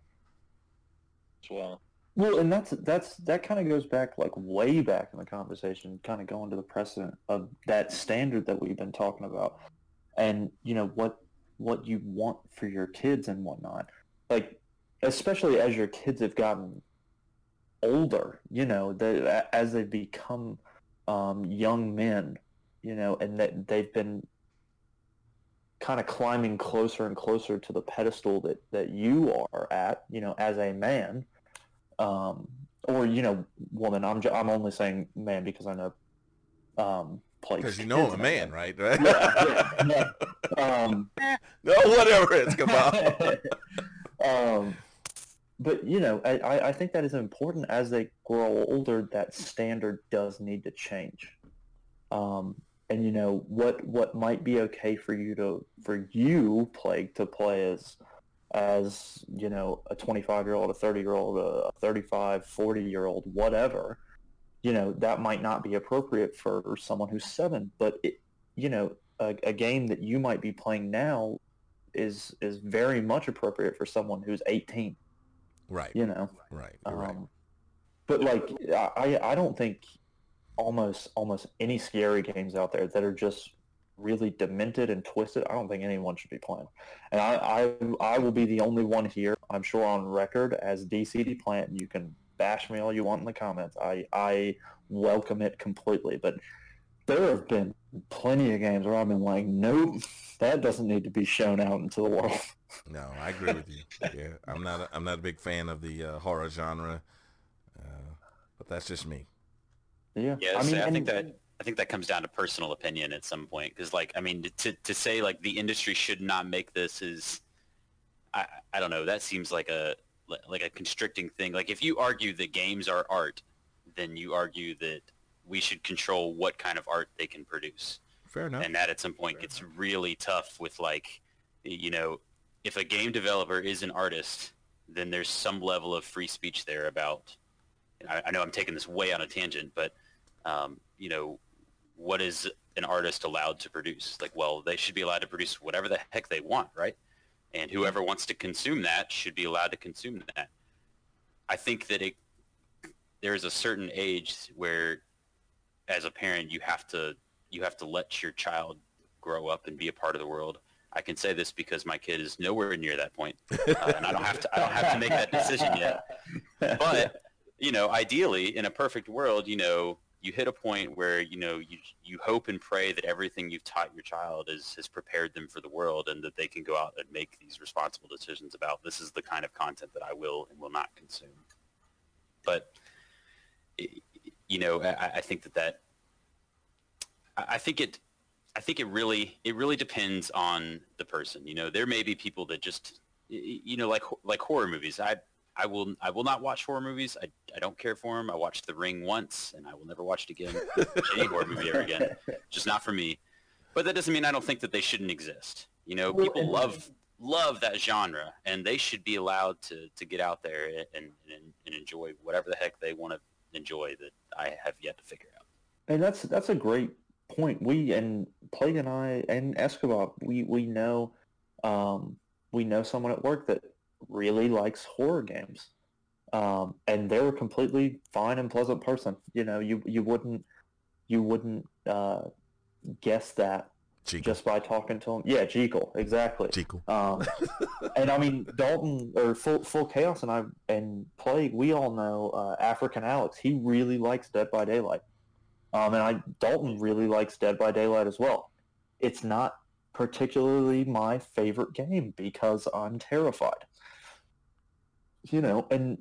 as well. Well, and that's that's that kind of goes back like way back in the conversation, kind of going to the precedent of that standard that we've been talking about, and you know what what you want for your kids and whatnot. Like, especially as your kids have gotten older, you know, as they become um, young men, you know, and that they've been kind of climbing closer and closer to the pedestal that, that you are at, you know, as a man, um, or, you know, woman. I'm, I'm only saying man because I know um, Because you know a man, right? Right? Yeah, yeah. Um, no, whatever it's about. um, but you know, I, I I think that is important as they grow older. That standard does need to change. Um, and you know what what might be okay for you to for you plague to play as as you know a 25 year old a 30 year old a 35 40 year old whatever you know that might not be appropriate for someone who's seven. But it, you know a, a game that you might be playing now is is very much appropriate for someone who's 18 right, you know? Right, you're right. um, but like I, I don't think almost almost any scary games out there that are just really demented and twisted. I don't think anyone should be playing. And I, I I will be the only one here. I'm sure on record as DCD plant. You can bash me all you want in the comments. I I welcome it completely. But there have been plenty of games where I've been like, nope, that doesn't need to be shown out into the world. No, I agree with you. Yeah, I'm not. A, I'm not a big fan of the uh, horror genre, uh, but that's just me. Yeah, Yeah, I mean, I think and- that I think that comes down to personal opinion at some point because, like, I mean, to to say like the industry should not make this is, I I don't know. That seems like a like a constricting thing. Like, if you argue that games are art, then you argue that we should control what kind of art they can produce, Fair enough. and that at some point gets really tough with like, you know, if a game developer is an artist, then there's some level of free speech there about. I, I know I'm taking this way on a tangent, but um, you know, what is an artist allowed to produce? Like, well, they should be allowed to produce whatever the heck they want, right? And whoever wants to consume that should be allowed to consume that. I think that it there is a certain age where, as a parent, you have to you have to let your child grow up and be a part of the world. I can say this because my kid is nowhere near that point, uh, and I don't have to I don't have to make that decision yet but you know ideally in a perfect world you know you hit a point where you know you you hope and pray that everything you've taught your child is has prepared them for the world and that they can go out and make these responsible decisions about this is the kind of content that I will and will not consume but you know I, I think that that I think it I think it really it really depends on the person. You know, there may be people that just you know like like horror movies. I I will I will not watch horror movies. I, I don't care for them. I watched The Ring once and I will never watch it again. Any horror movie ever again. Just not for me. But that doesn't mean I don't think that they shouldn't exist. You know, Well, people love love that genre and they should be allowed to, to get out there and, and, and enjoy whatever the heck they want to enjoy that I have yet to figure out. And that's that's a great point. We and Plague and I and Escabob, we we know um, we know someone at work that really likes horror games, um, and they're a completely fine and pleasant person. You know, you you wouldn't you wouldn't uh, guess that Chico. just by talking to them. Yeah, Jekyll, exactly. Chico. Um, and I mean, Dalton or Full, Full Chaos and I and Plague, we all know uh, African Alex. He really likes Dead by Daylight. Um, and I Dalton really likes Dead by Daylight as well. It's not particularly my favorite game because I'm terrified. You know, and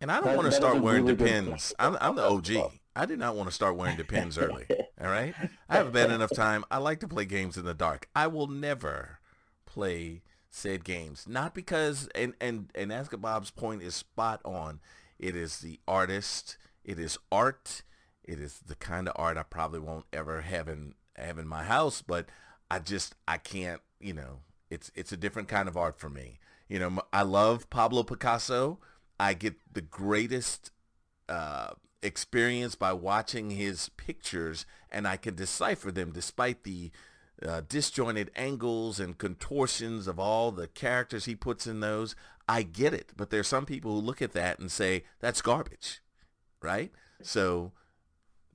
And I don't That- want to start wearing really Depends. I'm, I'm the OG. I did not want to start wearing Depends early. All right. I have bad enough time. I like to play games in the dark. I will never play said games. Not because and and and Escabob's point is spot on. It is the artist. It is art. It is the kind of art I probably won't ever have in have in my house. But I just I can't. You know, it's it's a different kind of art for me. You know, I love Pablo Picasso. I get the greatest uh, experience by watching his pictures, and I can decipher them despite the uh, disjointed angles and contortions of all the characters he puts in those. I get it, but there's some people who look at that and say that's garbage, right? So,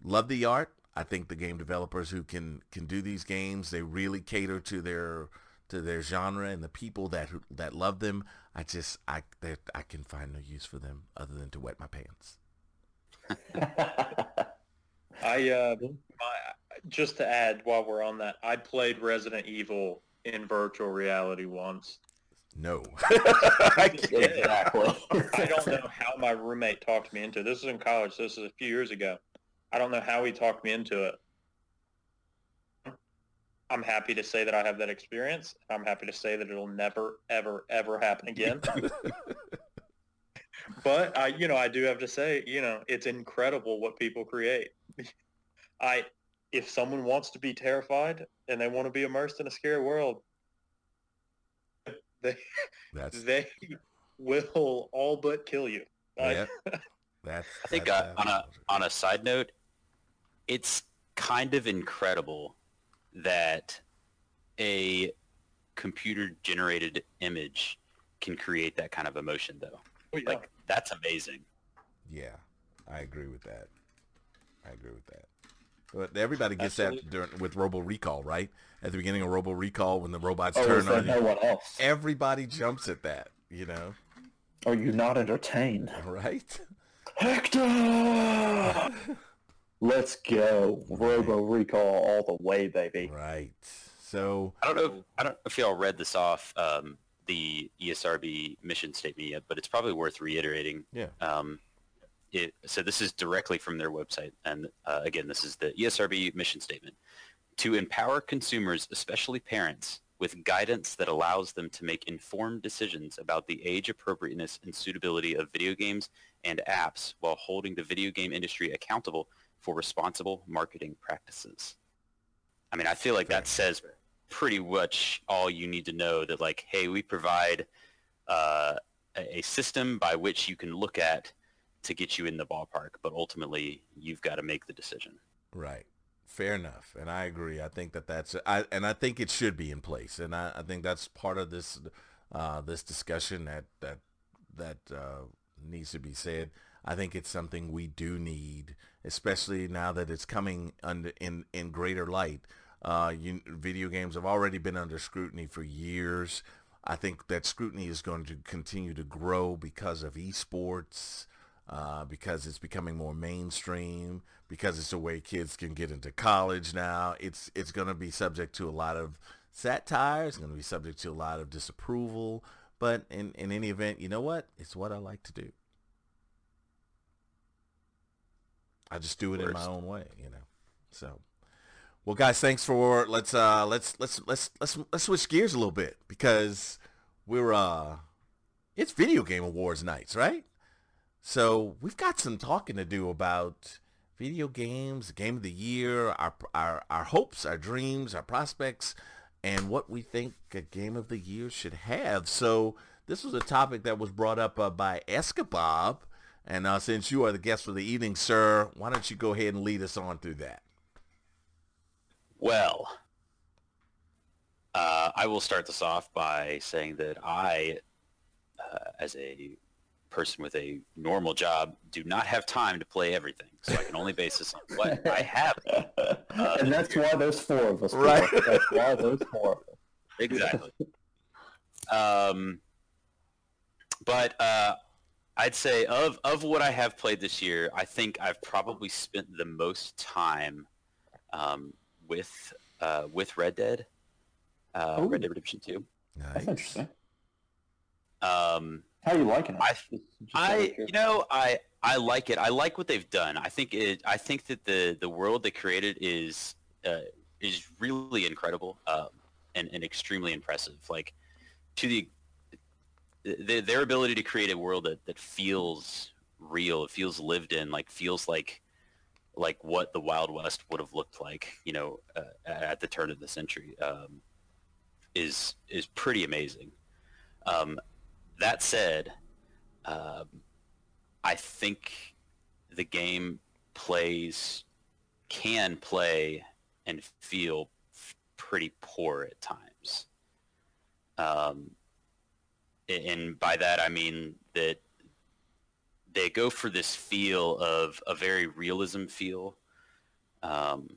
love the art. I think the game developers who can can do these games, they really cater to their to their genre and the people that that love them. I just I that I can find no use for them other than to wet my pants. I uh, my, just to add while we're on that, I played Resident Evil in virtual reality once. No, exactly. I don't know how my roommate talked me into it. This is in college. So this is a few years ago. I don't know how he talked me into it. I'm happy to say that I have that experience. I'm happy to say that it'll never, ever, ever happen again. but I, you know, I do have to say, you know, it's incredible what people create. I, if someone wants to be terrified and they want to be immersed in a scary world, they, That's they will all but kill you. I- yeah. That's I think that- uh, on a on a side note, it's kind of incredible that a computer generated image can create that kind of emotion though. Oh, yeah. Like that's amazing. Yeah, I agree with that. I agree with that. But everybody gets that during, with Robo Recall, right? At the beginning of Robo Recall, when the robots Oh, is turn there on no you, one else? everybody jumps at that. You know, Are you not entertained? right? Hector! Let's go. Robo Recall all the way, baby. Right. So I don't know. I don't know if y'all read this off um, the ESRB mission statement yet, but it's probably worth reiterating. Yeah. Um, it, so this is directly from their website, and uh, again, this is the ESRB mission statement: to empower consumers, especially parents, with guidance that allows them to make informed decisions about the age appropriateness and suitability of video games and apps, while holding the video game industry accountable for responsible marketing practices. I mean, I feel like that says pretty much all you need to know that like, hey, we provide uh, a system by which you can look at to get you in the ballpark, but ultimately you've got to make the decision. Right. Fair enough, and I agree. I think that that's I and I think it should be in place, and I, I think that's part of this uh, this discussion that that that uh, needs to be said. I think it's something we do need, especially now that it's coming under in in greater light. Uh, you, video games have already been under scrutiny for years. I think that scrutiny is going to continue to grow because of esports, uh, because it's becoming more mainstream, because it's a way kids can get into college now. It's it's going to be subject to a lot of satire. It's going to be subject to a lot of disapproval. But in, in any event, you know what? It's what I like to do. I just do it in my own way, you know. So, well, guys, thanks for let's uh let's let's let's let's let's switch gears a little bit because we're uh it's video game awards nights, right? So we've got some talking to do about video games, game of the year, our our our hopes, our dreams, our prospects, and what we think a game of the year should have. So this was a topic that was brought up uh, by Escabob, and uh, since you are the guest for the evening, sir, why don't you go ahead and lead us on through that? Well, uh, I will start this off by saying that I, uh, as a person with a normal job, do not have time to play everything. So I can only base this on what I have. and that's why there's four of us. Right. That's why there's four of us. Exactly. um, but uh, I'd say of of what I have played this year, I think I've probably spent the most time um, with uh, with Red Dead, uh, Ooh. Red Dead Redemption Two. That's Nice. interesting. Um, How are you liking it? I- Just- just out of I you know I I like it. I like what they've done. I think it. I think that the the world they created is uh, is really incredible um, and and extremely impressive. Like to the, the their ability to create a world that that feels real, it feels lived in, like feels like like what the Wild West would have looked like, you know, uh, at the turn of the century, um, is is pretty amazing. Um, that said, um, I think the game plays can play and feel pretty poor at times. Um, and by that I mean that they go for this feel of a very realism feel um,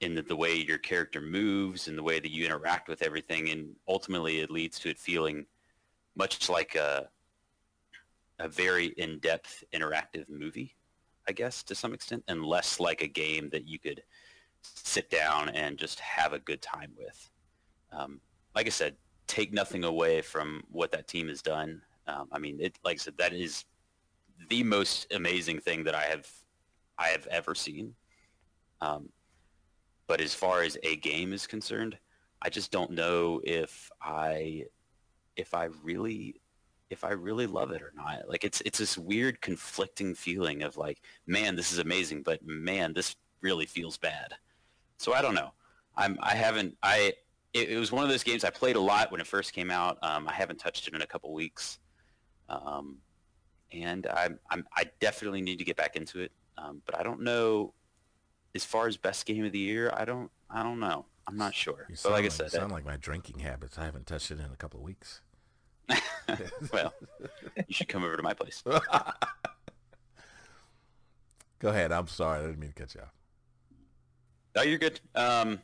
in the, the way your character moves and the way that you interact with everything, and ultimately it leads to it feeling much like a a very in-depth interactive movie, I guess to some extent, and less like a game that you could sit down and just have a good time with. Um, like I said, take nothing away from what that team has done. Um, I mean, it like I said, that is the most amazing thing that I have I have ever seen. Um, but as far as a game is concerned, I just don't know if I if I really if I really love it or not. Like it's it's this weird conflicting feeling of like, man, this is amazing, but man, this really feels bad. So I don't know. I'm I haven't I it, it was one of those games I played a lot when it first came out. Um, I haven't touched it in a couple weeks. Um, and I'm, I'm, I definitely need to get back into it. Um, but I don't know as far as best game of the year. I don't, I don't know. I'm not sure. You but like I like, said, sound like my drinking habits. I haven't touched it in a couple of weeks. well, you should come over to my place. Go ahead. I'm sorry. I didn't mean to cut you off. No, you're good. Um,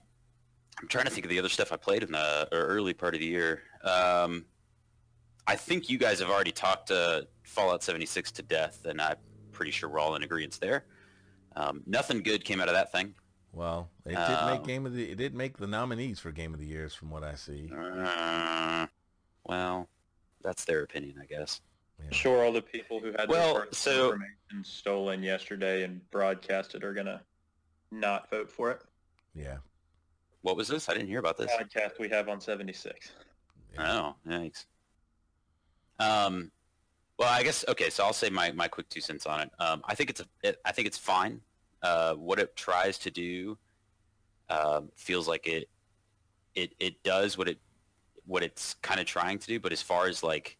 I'm trying to think of the other stuff I played in the early part of the year. Um, I think you guys have already talked uh, Fallout 76 to death, and I'm pretty sure we're all in agreement there. Um, nothing good came out of that thing. Well, it did Um, make game of the. It did make the nominees for game of the years, from what I see. Uh, well, that's their opinion, I guess. Yeah. Sure, all the people who had Well, their so- information stolen yesterday and broadcasted are gonna not vote for it. Yeah. What was this? I didn't hear about this. Podcast we have on 76. Oh, thanks. Um, well, I guess okay. So I'll say my, my quick two cents on it. Um, I think it's a, it, I think it's fine. Uh, what it tries to do um, feels like it it it does what it what it's kind of trying to do. But as far as like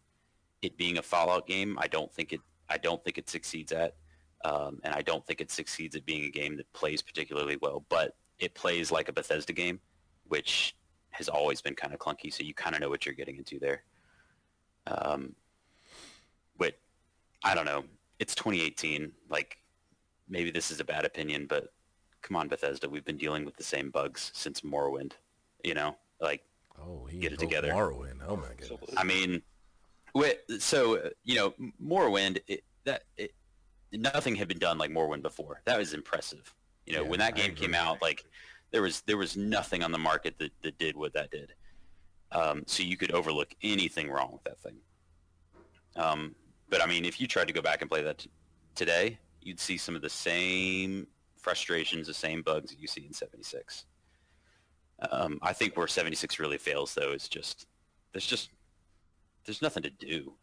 it being a Fallout game, I don't think it I don't think it succeeds at, um, and I don't think it succeeds at being a game that plays particularly well. But it plays like a Bethesda game, which has always been kind of clunky. So you kind of know what you're getting into there. Um, but I don't know. It's 2018. Like maybe this is a bad opinion, but come on, Bethesda. We've been dealing with the same bugs since Morrowind. You know, like Oh, he Get it together. Morrowind. Oh my goodness. Absolutely. I mean, wi- so uh, you know, Morrowind. It, that it, nothing had been done like Morrowind before. That was impressive. You know, Yeah, when that game came out, like there was there was nothing on the market that, that did what that did. Um, so you could overlook anything wrong with that thing. Um, but I mean, if you tried to go back and play that t- today, you'd see some of the same frustrations, the same bugs that you see in 76. Um, I think where 76 really fails, though, is just there's just there's nothing to do.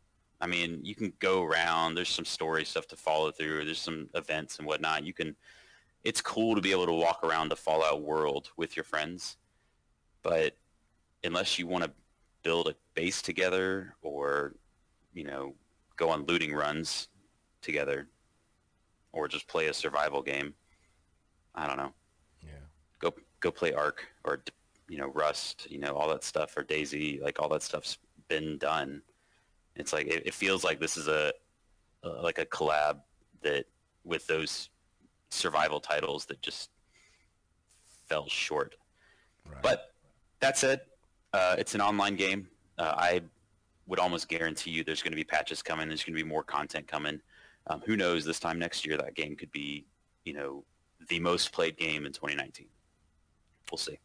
I mean, you can go around. There's some story stuff to follow through. There's some events and whatnot. You can. It's cool to be able to walk around the Fallout world with your friends, but unless you want to build a base together or, you know, go on looting runs together, or just play a survival game, I don't know Yeah. go go play Ark or you know Rust, you know all that stuff or DayZ, like all that stuff's been done. It's like it, it feels like this is a, a like a collab that with those survival titles that just fell short. Right. But that said, uh, it's an online game. Uh, I would almost guarantee you there's going to be patches coming. There's going to be more content coming. Um, who knows? This time next year, that game could be, you know, the most played game in 2019. We'll see.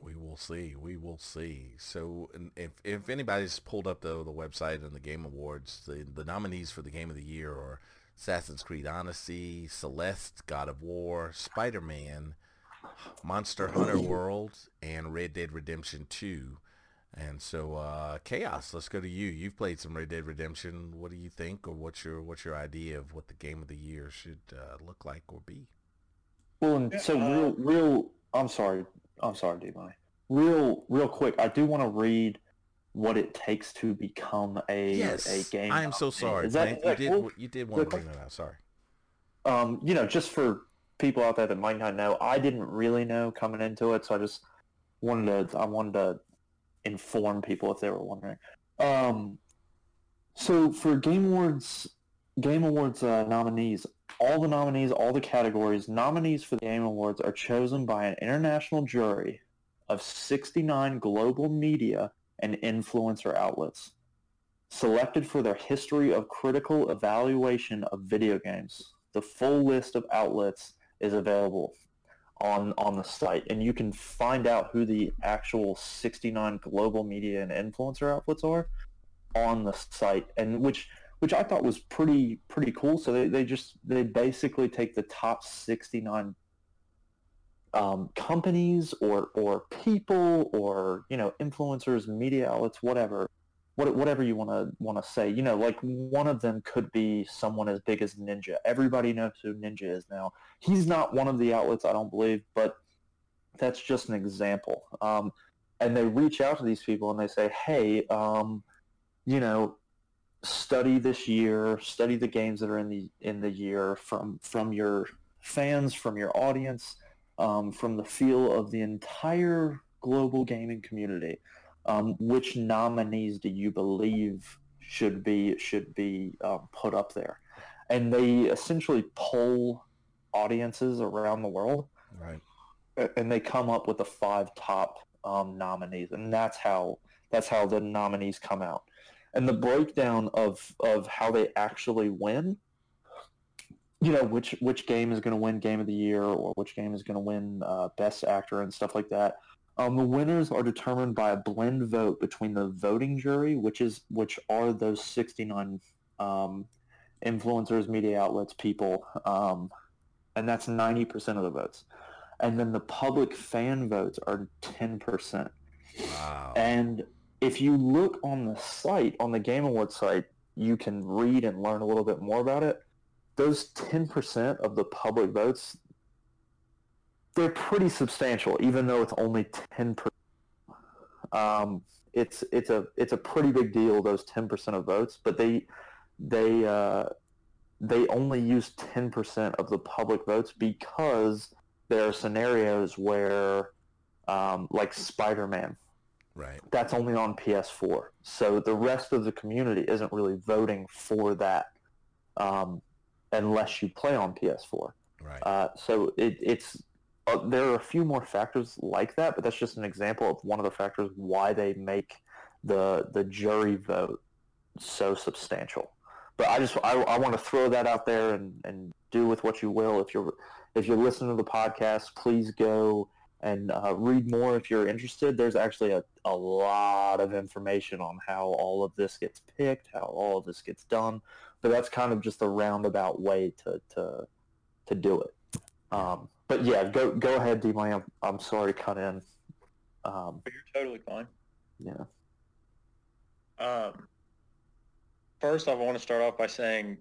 We will see. We will see. So, if if anybody's pulled up the the website and the Game Awards, the the nominees for the Game of the Year are Assassin's Creed Odyssey, Celeste, God of War, Spider Man, Monster Hunter World, and Red Dead Redemption Two. And so, uh, Chaos, let's go to you. You've played some Red Dead Redemption. What do you think, or what's your what's your idea of what the Game of the Year should uh, look like or be? Well, and so uh, real, real. I'm sorry. I'm sorry, D. Real, real quick. I do want to read what it takes to become a Yes, a game. I am so sorry. Is that, you cool? did you did want to that bring that up. Sorry. um, you know, just for people out there that might not know, I didn't really know coming into it, so I just wanted to I wanted to inform people if they were wondering. Um, so for Game Awards, Game Awards uh, nominees, all the nominees, all the categories, nominees for the Game Awards are chosen by an international jury of 69 global media and influencer outlets, selected for their history of critical evaluation of video games. The full list of outlets is available on on the site, and you can find out who the actual 69 global media and influencer outlets are on the site, and which which I thought was pretty pretty cool. So they, they just they basically take the top 69 um, companies or or people or you know influencers, media outlets, whatever, what, whatever you want to want to say. You know, like one of them could be someone as big as Ninja. Everybody knows who Ninja is now. He's not one of the outlets, I don't believe, but that's just an example. Um, and they reach out to these people and they say, hey, um, you know, study this year, study the games that are in the in the year from from your fans, from your audience, um, from the feel of the entire global gaming community. Um, which nominees do you believe should be should be um, put up there? And they essentially poll audiences around the world, Right. and they come up with the five top um, nominees, and that's how that's how the nominees come out. And the breakdown of of how they actually win, you know, which which game is going to win Game of the Year or which game is going to win uh, Best Actor and stuff like that. Um, the winners are determined by a blend vote between the voting jury, which is which are those 69 um, influencers, media outlets, people, um, and that's 90% of the votes. And then the public fan votes are 10%. Wow. And if you look on the site, on the Game Awards site, you can read and learn a little bit more about it. Those 10% of the public votes, they're pretty substantial, even though it's only 10%. Um, it's it's a it's a pretty big deal. Those 10% of votes, but they they uh, they only use 10% of the public votes because there are scenarios where, um, like Spider-Man, Right. that's only on PS4. So the rest of the community isn't really voting for that um, unless you play on PS4. Right. Uh, so it, it's uh, there are a few more factors like that, but that's just an example of one of the factors why they make the the jury vote so substantial. But I just I, I want to throw that out there and, and do with what you will. If you're if you're listening to the podcast, please go and uh, read more if you're interested. There's actually a, a lot of information on how all of this gets picked, how all of this gets done. But that's kind of just a roundabout way to to, to do it. Um, but yeah, go go ahead, D. I'm, I'm sorry to cut in. Um, But you're totally fine. yeah. Um, first, I want to start off by saying,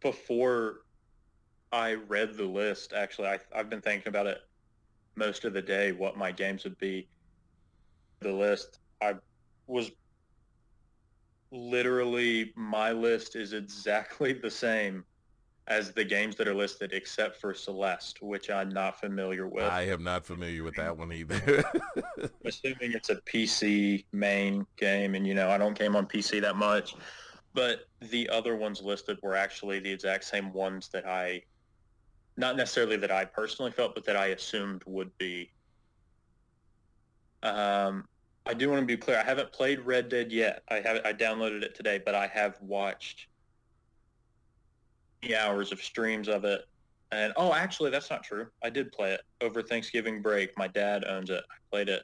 before I read the list, actually, I, I've been thinking about it most of the day, what my games would be. The list, I was literally, my list is exactly the same as the games that are listed, except for Celeste, which I'm not familiar with. I am not familiar with that one either. assuming it's a PC main game, and you know I don't game on PC that much, but the other ones listed were actually the exact same ones that I, not necessarily that I personally felt, but that I assumed would be. Um, I do want to be clear. I haven't played Red Dead yet. I have I downloaded it today, but I have watched the hours of streams of it. And oh, actually, that's not true. I did play it over Thanksgiving break. My dad owns it. I played it.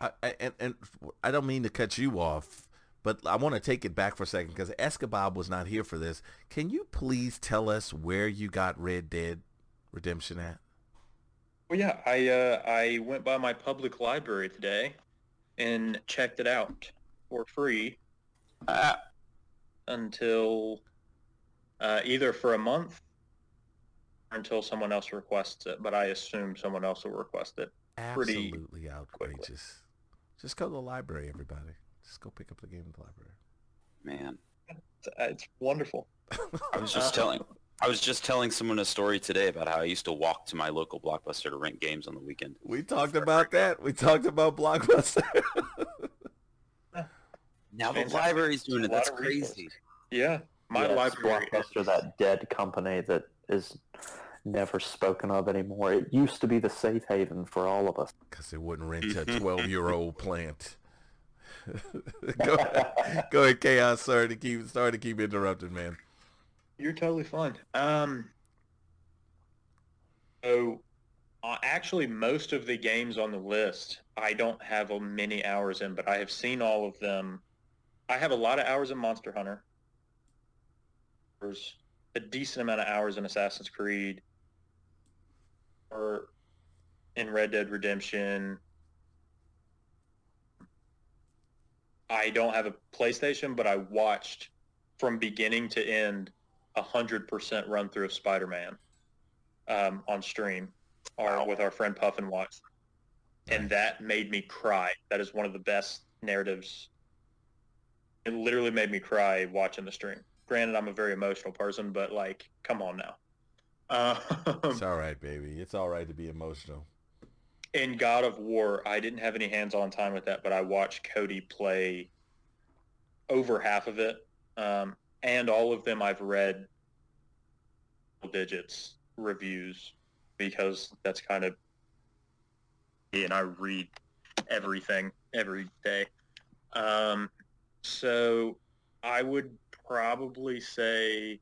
I, I- and, and I don't mean to cut you off, but I want to take it back for a second because Escabob was not here for this. Can you please tell us where you got Red Dead Redemption at? Well, yeah, I uh, I went by my public library today and checked it out for free Uh, until uh, either for a month or until someone else requests it. But I assume someone else will request it. Pretty Absolutely outrageous. Just go to the library, everybody. Just go pick up the game at the library. man, It's, uh, it's wonderful. I was just Uh, telling I was just telling someone a story today about how I used to walk to my local blockbuster to rent games on the weekend. We talked about that. We talked about Blockbuster. Now the Fantastic. library's doing it. That's of resources. crazy. Yeah, my Yes, library. Blockbuster, that dead company that is never spoken of anymore. It used to be the safe haven for all of us. Because they wouldn't rent a 12-year-old plant. go, go ahead, Chaos. Sorry to keep, sorry to keep interrupting, man. You're totally fine. Um, so, uh, actually, most of the games on the list, I don't have a many hours in, but I have seen all of them. I have a lot of hours in Monster Hunter. There's a decent amount of hours in Assassin's Creed, or in Red Dead Redemption. I don't have a PlayStation, but I watched from beginning to end a hundred percent run through of Spider-Man um, on stream, or with our friend Puff and Watch, and that made me cry. That is one of the best narratives. It literally made me cry watching the stream. Granted, I'm a very emotional person, but like, come on now. Um, It's all right, baby. It's all right to be emotional. in God of War, I didn't have any hands-on time with that, but I watched Cody play over half of it, um, and all of them I've read digits reviews because that's kind of and I read everything every day. Um, so I would probably say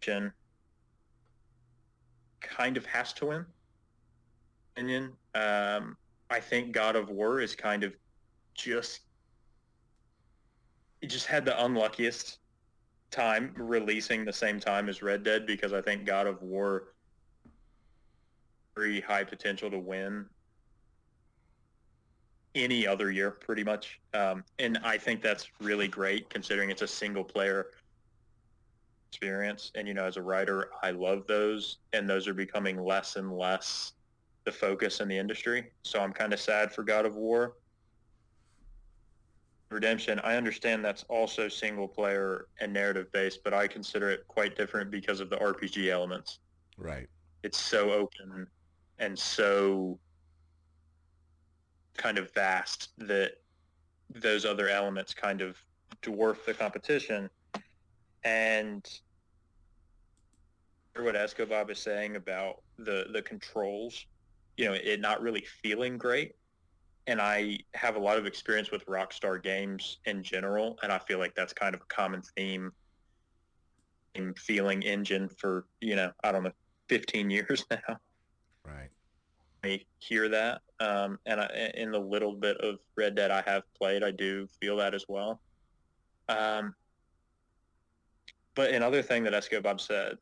Jen kind of has to win opinion. Um, I think God of War is kind of just just had the unluckiest time releasing the same time as Red Dead because I think God of War very high potential to win any other year pretty much. Um, and I think that's really great considering it's a single player experience. And, you know, as a writer, I love those and those are becoming less and less the focus in the industry. So I'm kind of sad for God of War. Redemption, I understand that's also single player and narrative based, but I consider it quite different because of the RPG elements. Right. It's so open and so kind of vast that those other elements kind of dwarf the competition. And what Escabob is saying about the, the controls, you know, it not really feeling great. And I have a lot of experience with Rockstar games in general, and I feel like that's kind of a common theme in feeling engine for, you know, I don't know, 15 years now. Right. I hear that. Um, and I, in the little bit of Red Dead I have played, I do feel that as well. Um, but another thing that Escabob said,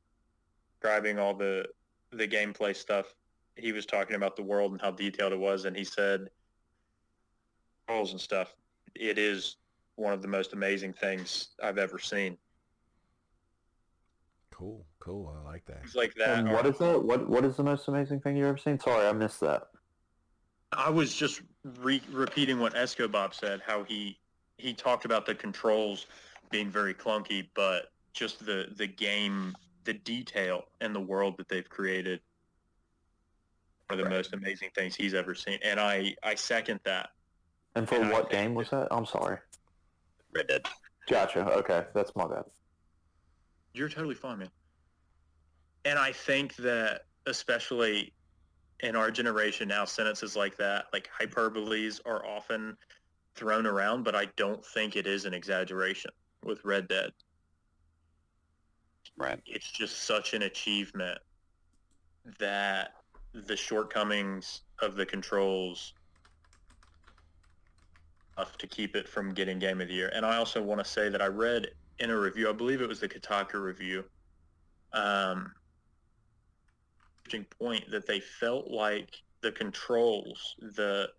driving all the the gameplay stuff, he was talking about the world and how detailed it was, and he said, "Controls and stuff. It is one of the most amazing things I've ever seen. Cool. Cool. I like that. Things like that. And are- what is that? What What is the most amazing thing you've ever seen? Sorry, I missed that. I was just re- repeating what Escabob said, how he he talked about the controls being very clunky, but just the the game, the detail and the world that they've created are the Right. most amazing things he's ever seen, and I I second that. And for what game was that? I'm sorry. Red Dead. Gotcha. Okay, that's my bad. You're totally fine, man. And I think that especially in our generation now, sentences like that, like hyperboles, are often thrown around, but I don't think it is an exaggeration with Red Dead. Right. It's just such an achievement that the shortcomings of the controls enough to keep it from getting Game of the Year. And I also want to say that I read in a review, I believe it was the Kotaku review, um, interesting point that they felt like the controls, the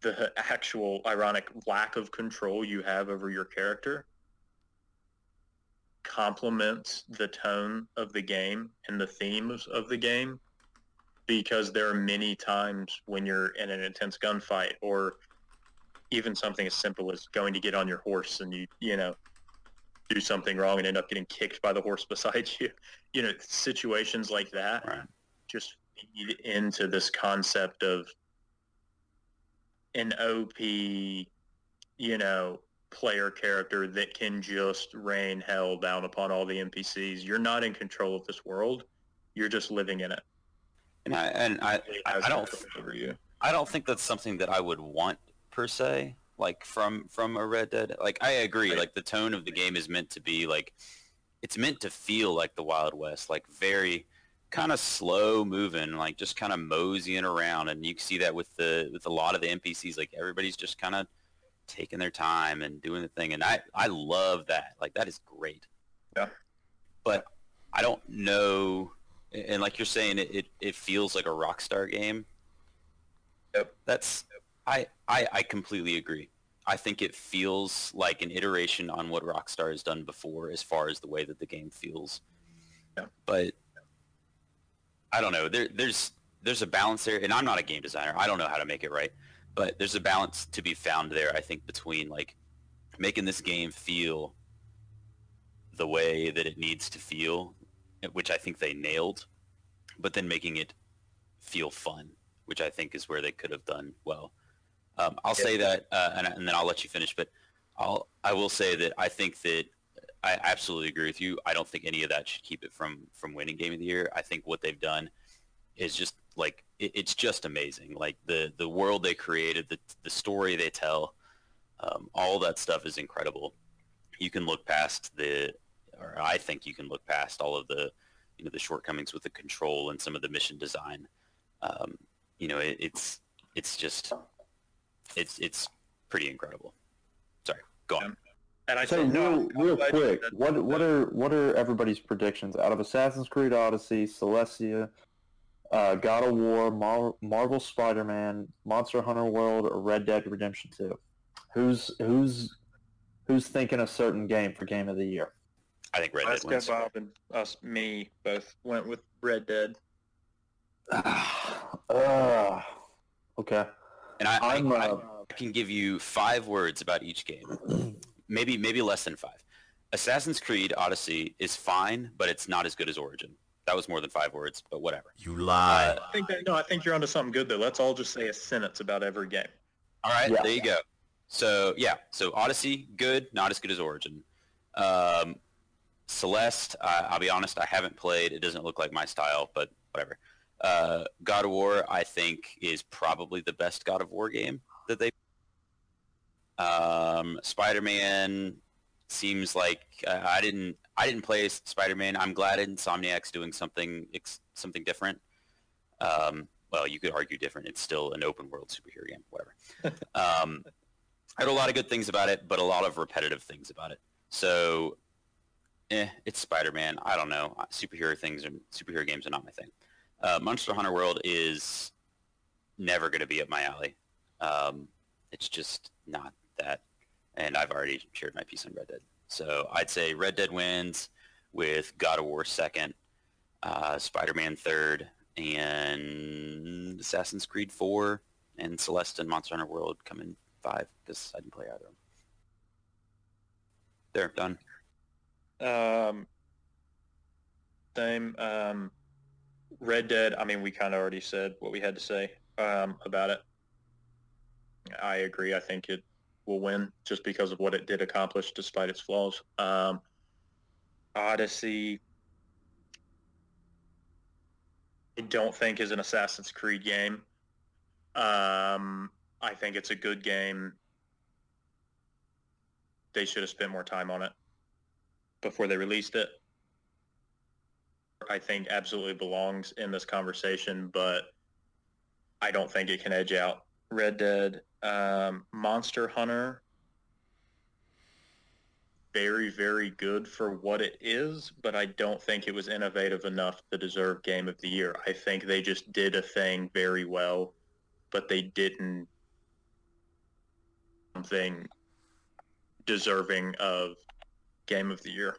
the actual ironic lack of control you have over your character complements the tone of the game and the themes of the game because there are many times when you're in an intense gunfight or even something as simple as going to get on your horse and you you know do something wrong and end up getting kicked by the horse beside you. You know, situations like that Right. just feed into this concept of an OP, you know, player character that can just rain hell down upon all the NPCs. You're not in control of this world. You're just living in it. And I and I, I, I don't over you. I don't think that's something that I would want per se, like from from a Red Dead. Like I agree, like the tone of the game is meant to be like it's meant to feel like the Wild West, like very kind of slow moving, like just kind of moseying around, and you can see that with the with a lot of the NPCs. Like everybody's just kind of taking their time and doing the thing, and I I love that. Like that is great. Yeah. But I don't know, and like you're saying, it it, it feels like a Rockstar game. Yep. That's I, I I completely agree. I think it feels like an iteration on what Rockstar has done before as far as the way that the game feels. Yeah. But I don't know. There there's there's a balance there and I'm not a game designer. I don't know how to make it right. But there's a balance to be found there, I think, between like making this game feel the way that it needs to feel, which I think they nailed, but then making it feel fun, which I think is where they could have done well. Um, I'll say that, uh, and, and then I'll let you finish. But I'll I will say that I think that I absolutely agree with you. I don't think any of that should keep it from from winning Game of the Year. I think what they've done is just like it, it's just amazing. Like the the world they created, the the story they tell, um, all that stuff is incredible. You can look past the, or I think you can look past all of the, you know, the shortcomings with the control and some of the mission design. Um, you know, it, it's it's just it's it's pretty incredible. Sorry, go on. And I So said, no, real, real quick, said what that. what are what are everybody's predictions out of Assassin's Creed Odyssey, Celestia, uh, God of War, Mar- Marvel Spider-Man, Monster Hunter World, or Red Dead Redemption Two? Who's who's who's thinking a certain game for Game of the Year? I think Red Dead Let's wins. Bob and us, me, both went with Red Dead. uh, okay, And I, I, uh, I can give you five words about each game. maybe maybe less than five. Assassin's Creed Odyssey is fine, but it's not as good as Origin. That was more than five words, but whatever. You lie. I think that, no, I think you're onto something good though. Let's all just say a sentence about every game. All right, Yeah. there you go. So yeah, so Odyssey, good, not as good as Origin. Um, Celeste, I, I'll be honest, I haven't played. It doesn't look like my style, but whatever. Uh, God of War, I think, is probably the best God of War game that they. Um, Spider-Man seems like uh, I didn't I didn't play Spider-Man. I'm glad Insomniac's doing something ex- something different. Um, well, you could argue different. It's still an open world superhero game, whatever. um, I heard a lot of good things about it, but a lot of repetitive things about it. So, eh, it's Spider-Man. I don't know. Superhero things and superhero games are not my thing. Uh, Monster Hunter World is never going to be up my alley. Um, it's just not that. And I've already shared my piece on Red Dead. So I'd say Red Dead wins with God of War second, uh, Spider-Man third, and Assassin's Creed 4 and Celeste and Monster Hunter World come in five because I didn't play either of them. There, done. Um, same. Um, Red Dead. I mean, we kind of already said what we had to say um, about it. I agree. I think it will win just because of what it did accomplish, despite its flaws. Um, Odyssey. I don't think is an Assassin's Creed game. Um, I think it's a good game. They should have spent more time on it before they released it. I think absolutely belongs in this conversation, but I don't think it can edge out Red Dead. Um, Monster Hunter, very, very good for what it is, but I don't think it was innovative enough to deserve Game of the Year. I think they just did a thing very well, but they didn't something deserving of Game of the Year.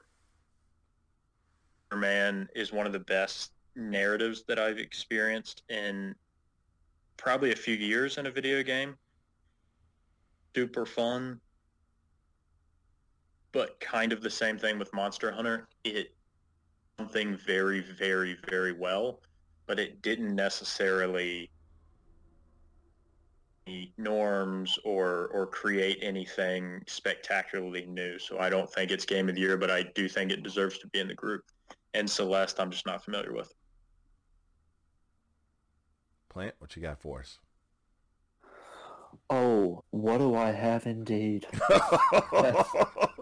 Man is one of the best narratives that I've experienced in probably a few years in a video game. Super fun. but kind of the same thing with Monster Hunter. It something very, very, very well, but it didn't necessarily norms or or create anything spectacularly new. So I don't think it's game of the year, but I do think it deserves to be in the group. And Celeste, I'm just not familiar with. Plant, what you got for us? Oh, what do I have indeed?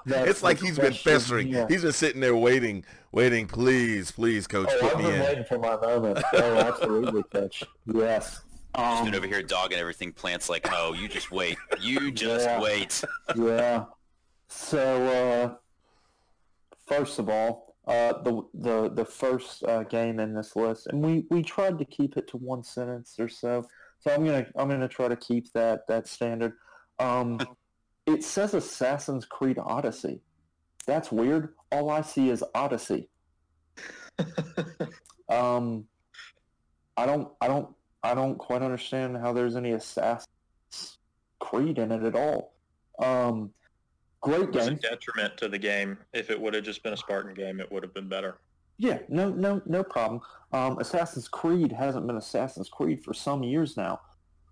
it's like he's been festering. Yeah. He's been sitting there waiting, waiting. Please, please, coach, oh, put I've me been in. waiting for my moment. Oh, absolutely, coach. Yes. Um, Just over here dogging everything. Plants like, oh, you just wait. You just Yeah. wait. yeah. So, uh, first of all, uh, the the the first uh, game in this list, and we, we tried to keep it to one sentence or so. So I'm gonna I'm gonna try to keep that that standard. Um, it says Assassin's Creed Odyssey. That's weird. All I see is Odyssey. Um, I don't, I don't, I don't quite understand how there's any Assassin's Creed in it at all. Um, great It was a game. detriment to the game. If it would have just been a Spartan game, it would have been better. Yeah, no, no, no problem. Um, Assassin's Creed hasn't been Assassin's Creed for some years now.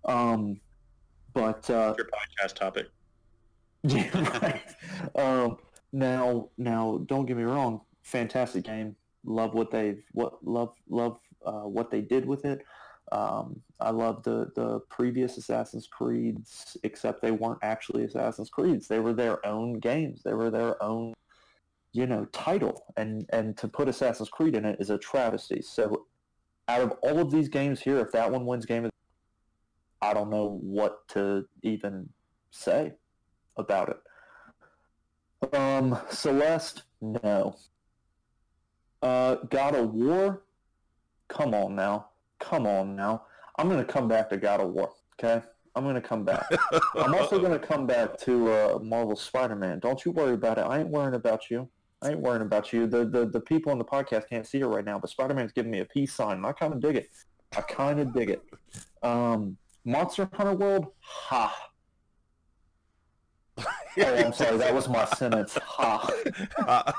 Um, but uh, Your podcast topic. Yeah, right. um, now, now, don't get me wrong. Fantastic game. Love what they've what love love uh, what they did with it. Um, I love the the previous Assassin's Creeds, except they weren't actually Assassin's Creeds. They were their own games. They were their own, you know, title. And and to put Assassin's Creed in it is a travesty. So, out of all of these games here, if that one wins game, of I don't know what to even say about it. Um, Celeste, no. Uh, God of War, come on now, come on now. I'm gonna come back to God of War. Okay, I'm gonna come back. I'm also gonna come back to uh, Marvel Spider-Man. Don't you worry about it. I ain't worrying about you. I ain't worrying about you. The the, the people on the podcast can't see it right now, but Spider-Man's giving me a peace sign, and I kind of dig it. I kind of dig it. Um, Monster Hunter World, ha. Oh, I'm sorry. That was my sentence. Ha.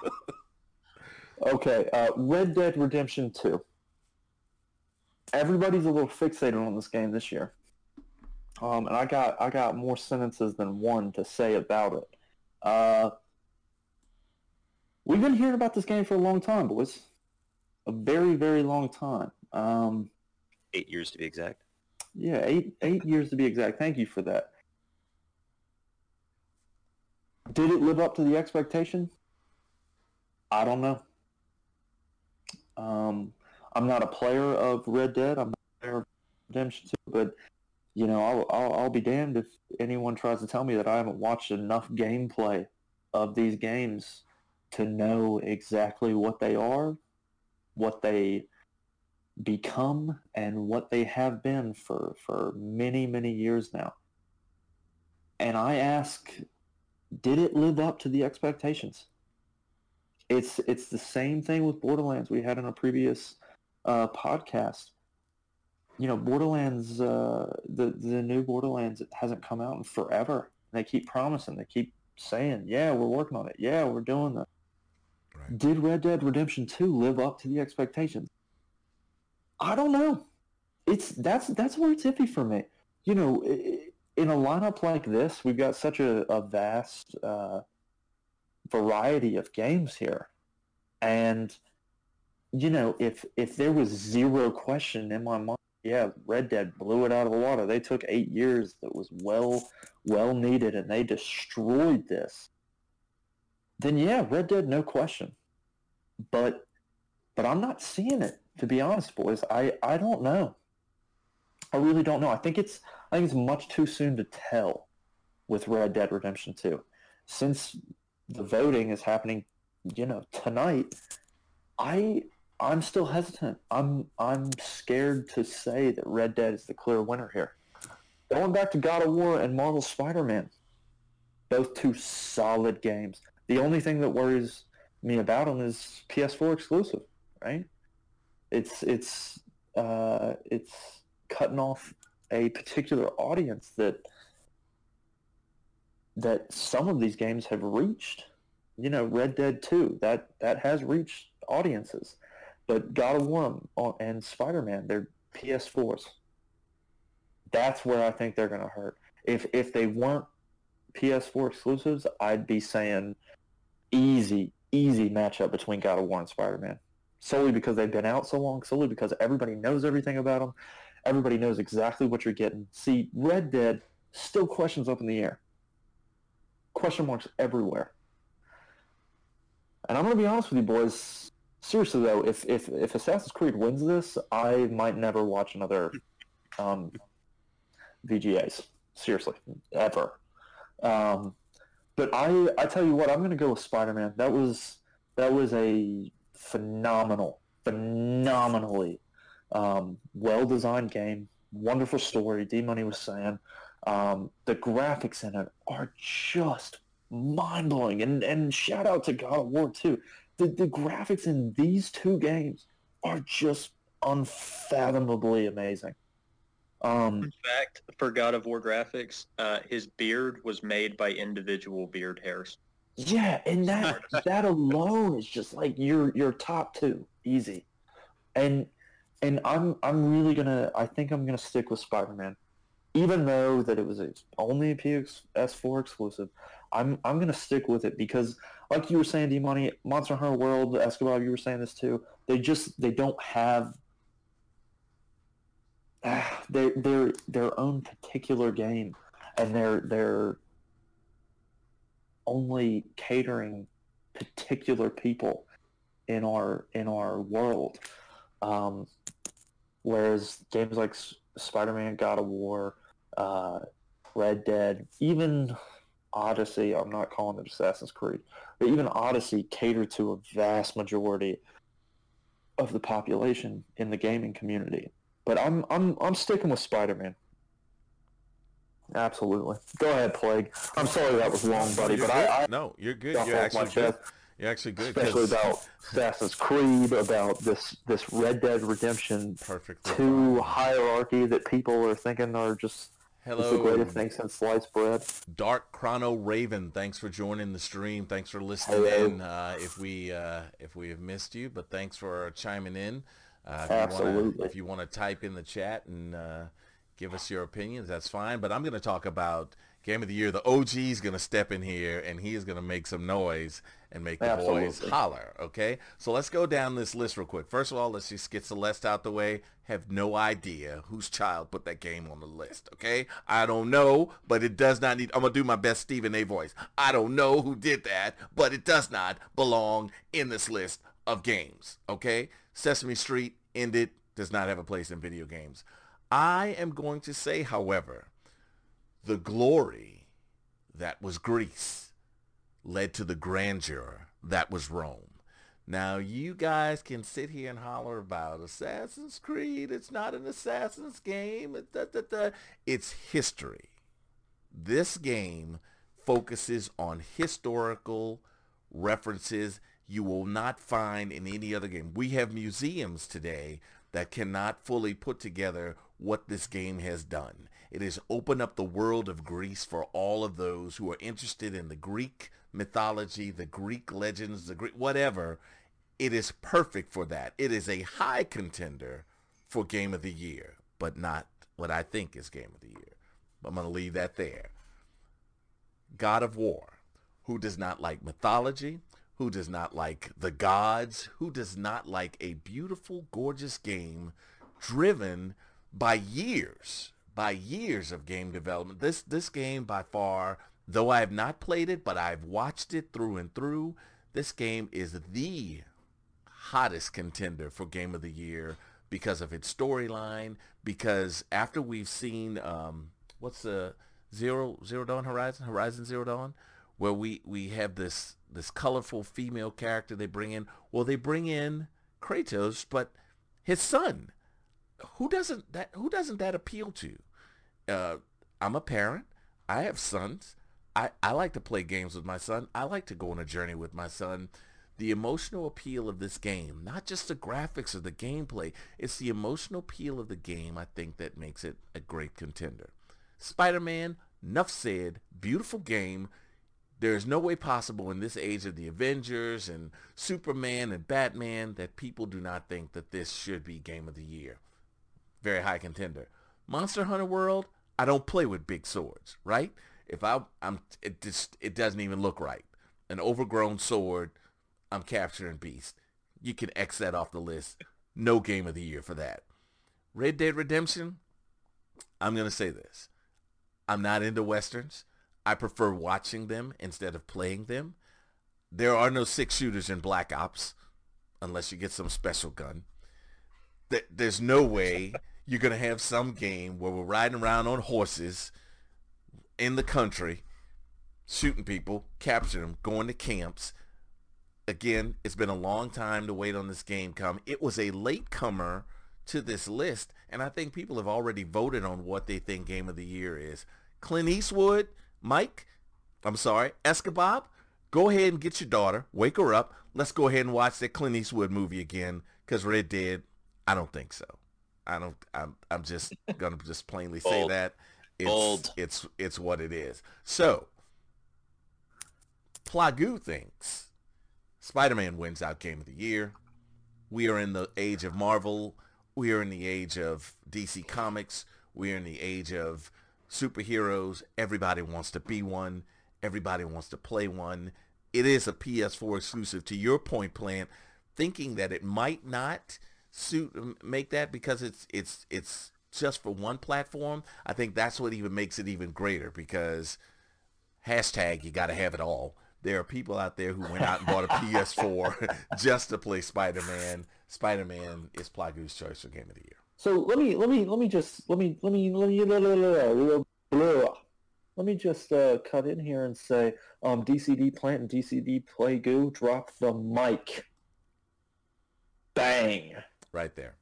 Okay. Uh, Red Dead Redemption 2. Everybody's a little fixated on this game this year. Um, and I got I got more sentences than one to say about it. Uh, we've been hearing about this game for a long time, boys. A very, very long time. Um, Eight years to be exact. yeah, eight eight years to be exact. Thank you for that. Did it live up to the expectation? I don't know. Um, I'm not a player of Red Dead. I'm a player of Redemption 2, but you know, I'll, I'll I'll be damned if anyone tries to tell me that I haven't watched enough gameplay of these games to know exactly what they are, what they become, and what they have been for for many many years now. And I ask, did it live up to the expectations? It's it's the same thing with Borderlands we had in a previous uh, podcast. You know, Borderlands, uh, the the new Borderlands, it hasn't come out in forever. They keep promising, they keep saying, "Yeah, we're working on it. Yeah, we're doing that." Right. Did Red Dead Redemption Two live up to the expectations? I don't know. It's that's that's where it's iffy for me. You know, in a lineup like this, we've got such a, a vast uh, variety of games here, and you know, if if there was zero question in my mind, yeah, Red Dead blew it out of the water. They took eight years that was well well needed, and they destroyed this. Then yeah, Red Dead, no question. But but I'm not seeing it to be honest, boys. I I don't know. I really don't know. I think it's I think it's much too soon to tell with Red Dead Redemption 2. Since the voting is happening, you know, tonight, I I'm still hesitant. I'm I'm scared to say that Red Dead is the clear winner here. Going back to God of War and Marvel Spider-Man, both two solid games. The only thing that worries me about them is PS4 exclusive, right? It's it's uh, it's cutting off a particular audience that that some of these games have reached. you know, Red Dead 2, that, that has reached audiences. But God of War and Spider-Man, they're PS4s. That's where I think they're going to hurt. If if they weren't PS4 exclusives, I'd be saying easy, easy matchup between God of War and Spider-Man. Solely because they've been out so long, solely because everybody knows everything about them. Everybody knows exactly what you're getting. See, Red Dead still questions up in the air. Question marks everywhere. And I'm going to be honest with you boys. Seriously though, if, if, if Assassin's Creed wins this, I might never watch another um, VGAs. Seriously, ever. Um, but I, I tell you what, I'm going to go with Spider-Man. That was that was a phenomenal, phenomenally um, well-designed game. Wonderful story. D Money was saying um, the graphics in it are just mind-blowing. And and shout out to God of War too. The the graphics in these two games are just unfathomably amazing. Um, In fact, for God of War graphics, uh, his beard was made by individual beard hairs. Yeah, and that that alone is just like your your top two, easy. And and I'm I'm really gonna I think I'm gonna stick with Spider Man, even though that it was only a PS4 exclusive. I'm I'm gonna stick with it because, like you were saying, D Money, Monster Hunter World, Escabob, you were saying this too. They just they don't have their their their own particular game, and they're they're only catering particular people in our in our world. Um, whereas games like Spider-Man, God of War, uh, Red Dead, even Odyssey, I'm not calling it Assassin's Creed, but even Odyssey cater to a vast majority of the population in the gaming community. But I'm I'm I'm sticking with Spider-Man. Absolutely. Go ahead, Plagoo. I'm sorry that was long, buddy, You're but. I, I no, you're good. You're actually good. You're actually good. especially 'cause- about Assassin's Creed, about this this Red Dead Redemption two hierarchy that people are thinking are just is the Hello, greatest thing since sliced bread. Dark Chrono Raven. Thanks for joining the stream. Thanks for listening Hello. in. Uh, if we uh, if we have missed you, but thanks for chiming in. Uh, if You Absolutely. wanna, if you want to type in the chat and uh, give us your opinions, that's fine. But I'm going to talk about Game of the Year. The OG is going to step in here and he is going to make some noise and make the boys holler. Okay, so let's go down this list real quick. First of all, let's just get Celeste out the way. Have no idea whose child put that game on the list. Okay, I don't know, but it does not need. I'm gonna do my best Stephen A. voice. I don't know who did that, but it does not belong in this list of games. Okay, Sesame Street ended. Does not have a place in video games. I am going to say, however, the glory that was Greece led to the grandeur that was Rome. Now you guys can sit here and holler about Assassin's Creed. It's not an Assassin's game. da, da, da. It's history. This game focuses on historical references you will not find in any other game. We have museums today that cannot fully put together what this game has done. It has opened up the world of Greece for all of those who are interested in the Greek mythology, the Greek legends, the Greek whatever. It is perfect for that. It is a high contender for Game of the Year, but not what I think is Game of the Year. I'm going to leave that there. God of War. Who does not like mythology? Who does not like the gods? Who does not like a beautiful, gorgeous game driven by years, by years of game development? This this game by far, though I have not played it, but I've watched it through and through. This game is the hottest contender for game of the year because of its storyline because after we've seen um what's the zero zero dawn horizon horizon zero dawn where we we have this this colorful female character they bring in. Well they bring in kratos but his son. Who doesn't that who doesn't that appeal to? Uh i'm a parent. I have sons i i like to play games with my son i like to go on a journey with my son the emotional appeal of this game, not just the graphics or the gameplay, it's the emotional appeal of the game, I think, that makes it a great contender. Spider-Man, enough said, beautiful game, There is no way possible in this age of the Avengers and Superman and Batman that people do not think that this should be game of the year. Very high contender. Monster Hunter World, I don't play with big swords, right? If I I'm it just it doesn't even look right. An overgrown sword, I'm capturing beast. You can X that off the list. No game of the year for that. Red Dead Redemption, I'm to say this. I'm not into westerns. I prefer watching them instead of playing them. There are no six shooters in Black Ops unless you get some special gun. There's no way you're going to have some game where we're riding around on horses in the country, shooting people, capturing them, going to camps. Again, it's been a long time to wait on this game come. It was a late comer to this list, and I think people have already voted on what they think game of the year is. Clint Eastwood, Mike, I'm sorry, Escabob, go ahead and get your daughter, wake her up. Let's go ahead and watch that Clint Eastwood movie again because Red Dead, I don't think so. I don't. I'm. I'm just gonna just plainly say that it's, Bold. It's it's what it is. So, Plagoo thinks Spider-Man wins out Game of the Year. We are in the age of Marvel. We are in the age of DC Comics. We are in the age of superheroes. Everybody wants to be one. Everybody wants to play one. It is a PS4 exclusive. To your point, Plant, thinking that it might not suit make that because it's it's it's just for one platform. I think that's what even makes it even greater because hashtag you got to have it all. There are people out there who went out and bought a PS4 just to play Spider-Man. Spider-Man is Plagoo's choice for game of the year. So let me let me let me just let me let me let me blah, blah, blah, let me just uh, cut in here and say um, DCD Plant and DCD Plagu drop the mic. Bang. Right there.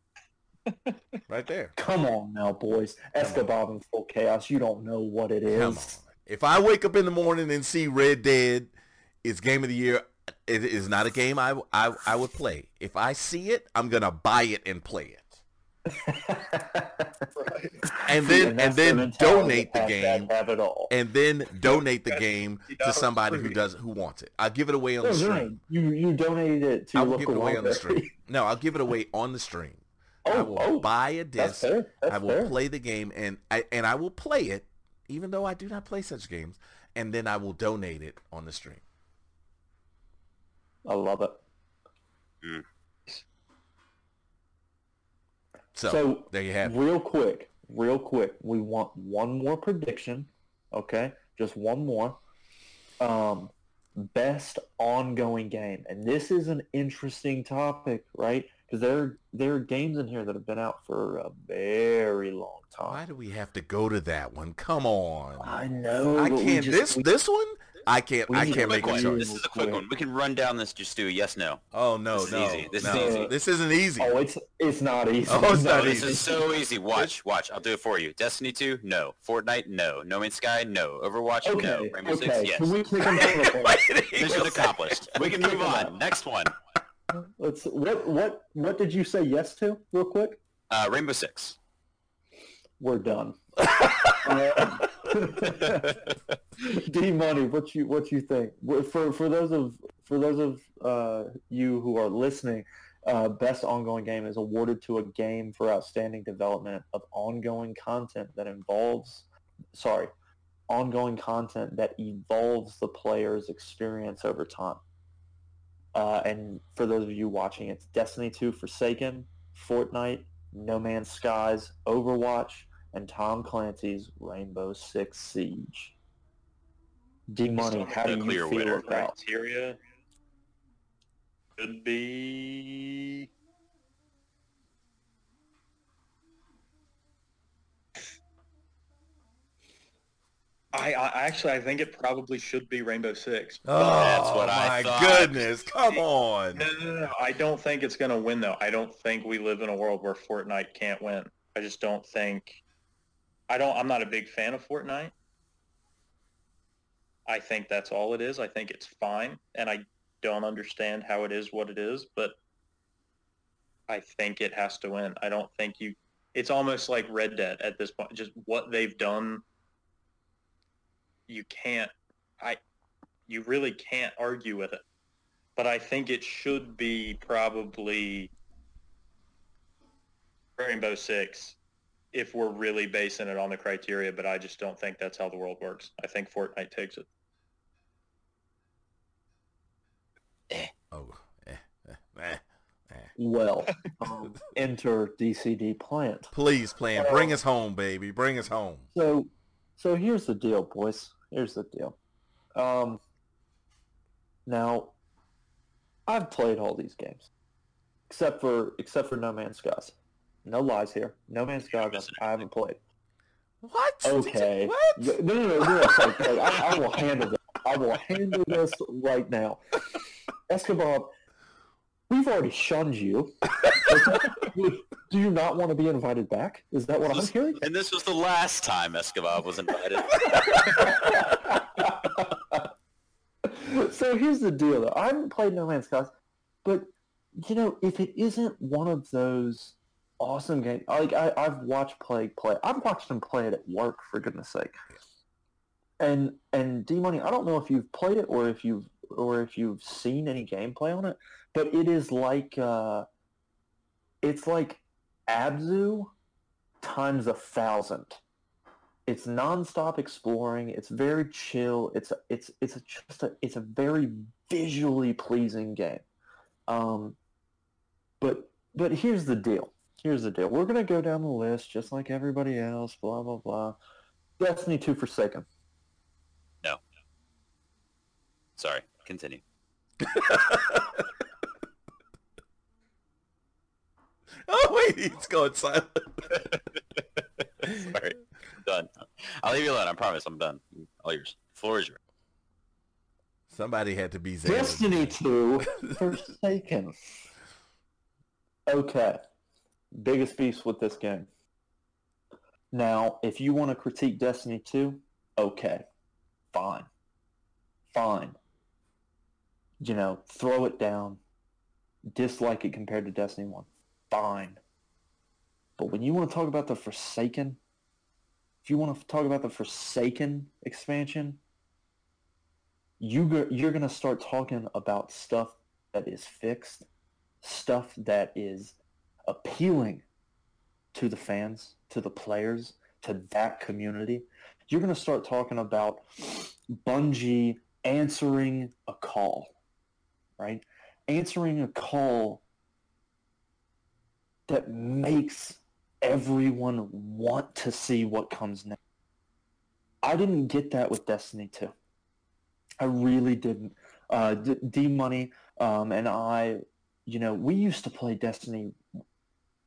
Right there. Come on now, boys. Escabob in full chaos. You don't know what it is. Come on. If I wake up in the morning and see Red Dead, it's game of the year. It is not a game I, I, I would play. If I see it, I'm gonna buy it and play it right. And then and, and then donate the game. Have it all. And then donate the game to somebody who does who wants it. I'll give it away on no, the stream. You you donated it to I will give it away on the stream. No, I'll give it away on the stream. Oh, I will oh, buy a disc. I will fair. play the game and I and I will play it, even though I do not play such games, and then I will donate it on the stream. I love it. Mm. So, so there you have it. Real quick, real quick, we want one more prediction. Okay, just one more. Um, best ongoing game, and this is an interesting topic, right? Because there there are games in here that have been out for a very long time. Why do we have to go to that one? Come on. I know. I can't. Just, this we, this one. I can't. I can't make a choice. This is a quick one. We can run down this. Just do yes, no. Oh no, this no. Is easy. This no. is easy. This isn't easy. Oh, it's it's not easy. Oh, it's not no, easy. This is so easy. Watch, watch. I'll do it for you. Destiny 2, no. Fortnite, no. No Man's Sky, no. Overwatch, okay. no. Rainbow okay. Six, yes. Can we Mission accomplished. We can move on. Next one. Let's. What what what did you say yes to, real quick? Uh, Rainbow Six. We're done. D money, what you what you think? For for those of for those of uh, you who are listening, uh, best ongoing game is awarded to a game for outstanding development of ongoing content that involves, sorry, ongoing content that evolves the player's experience over time. Uh, and for those of you watching, it's Destiny 2 Forsaken, Fortnite, No Man's Skies, Overwatch, and Tom Clancy's Rainbow Six Siege. D Money, how do you feel about criteria? Could be. I, I, actually I think it probably should be Rainbow Six. Oh, that's what I my goodness! Come on. No, no, no, no. I don't think it's going to win though. I don't think we live in a world where Fortnite can't win. I just don't think I don't. I'm not a big fan of Fortnite. I think that's all it is. I think it's fine, and I don't understand how it is what it is, but I think it has to win. I don't think you. It's almost like Red Dead at this point. Just what they've done. You can't. I. you really can't argue with it. But I think it should be probably Rainbow Six if we're really basing it on the criteria, but I just don't think that's how the world works. I think Fortnite takes it. Oh, eh, eh, eh, eh. Well, um, enter DCD plant. Please, plan. Bring us home, baby. Bring us home. So, so here's the deal, boys. Here's the deal. Um, now, I've played all these games, except for except for No Man's Skies. No lies here. No Man's Skies, I haven't played. What? Okay. What? No, no, no. no sorry, sorry. I, I will handle this. I will handle this right now. Escabob, we've already shunned you. Do you not want to be invited back? Is that what I'm hearing? And this was the last time Escabob was invited. so here's the deal, though. I haven't played No Man's Skies, but you know, if it isn't one of those awesome games, like I, I've watched Plagoo play. I've watched him play it at work, for goodness sake. And and D Money, I don't know if you've played it or if you've or if you've seen any gameplay on it, but it is like uh, it's like Abzu times a thousand. It's nonstop exploring. It's very chill. It's it's it's a, just a it's a very visually pleasing game. Um, but but here's the deal. Here's the deal. We're gonna go down the list just like everybody else. Blah blah blah. Destiny Two Forsaken. No. Sorry, continue. Oh wait, he's going silent. Sorry, I'm done. I'll leave you alone. I promise. I'm done. All yours. Floor is yours. Somebody had to be Xander. Destiny 2 Forsaken. Okay. Biggest beast with this game. Now, if you want to critique Destiny 2, okay. Fine. Fine. You know, throw it down. Dislike it compared to Destiny 1. Fine. But when you want to talk about the Forsaken, if you want to talk about the Forsaken expansion, you go, you're going to start talking about stuff that is fixed, stuff that is appealing to the fans, to the players, to that community. You're going to start talking about Bungie answering a call, right? Answering a call that makes everyone want to see what comes next. I didn't get that with Destiny 2. I really didn't. Uh, D, Money um, and I, you know, we used to play Destiny,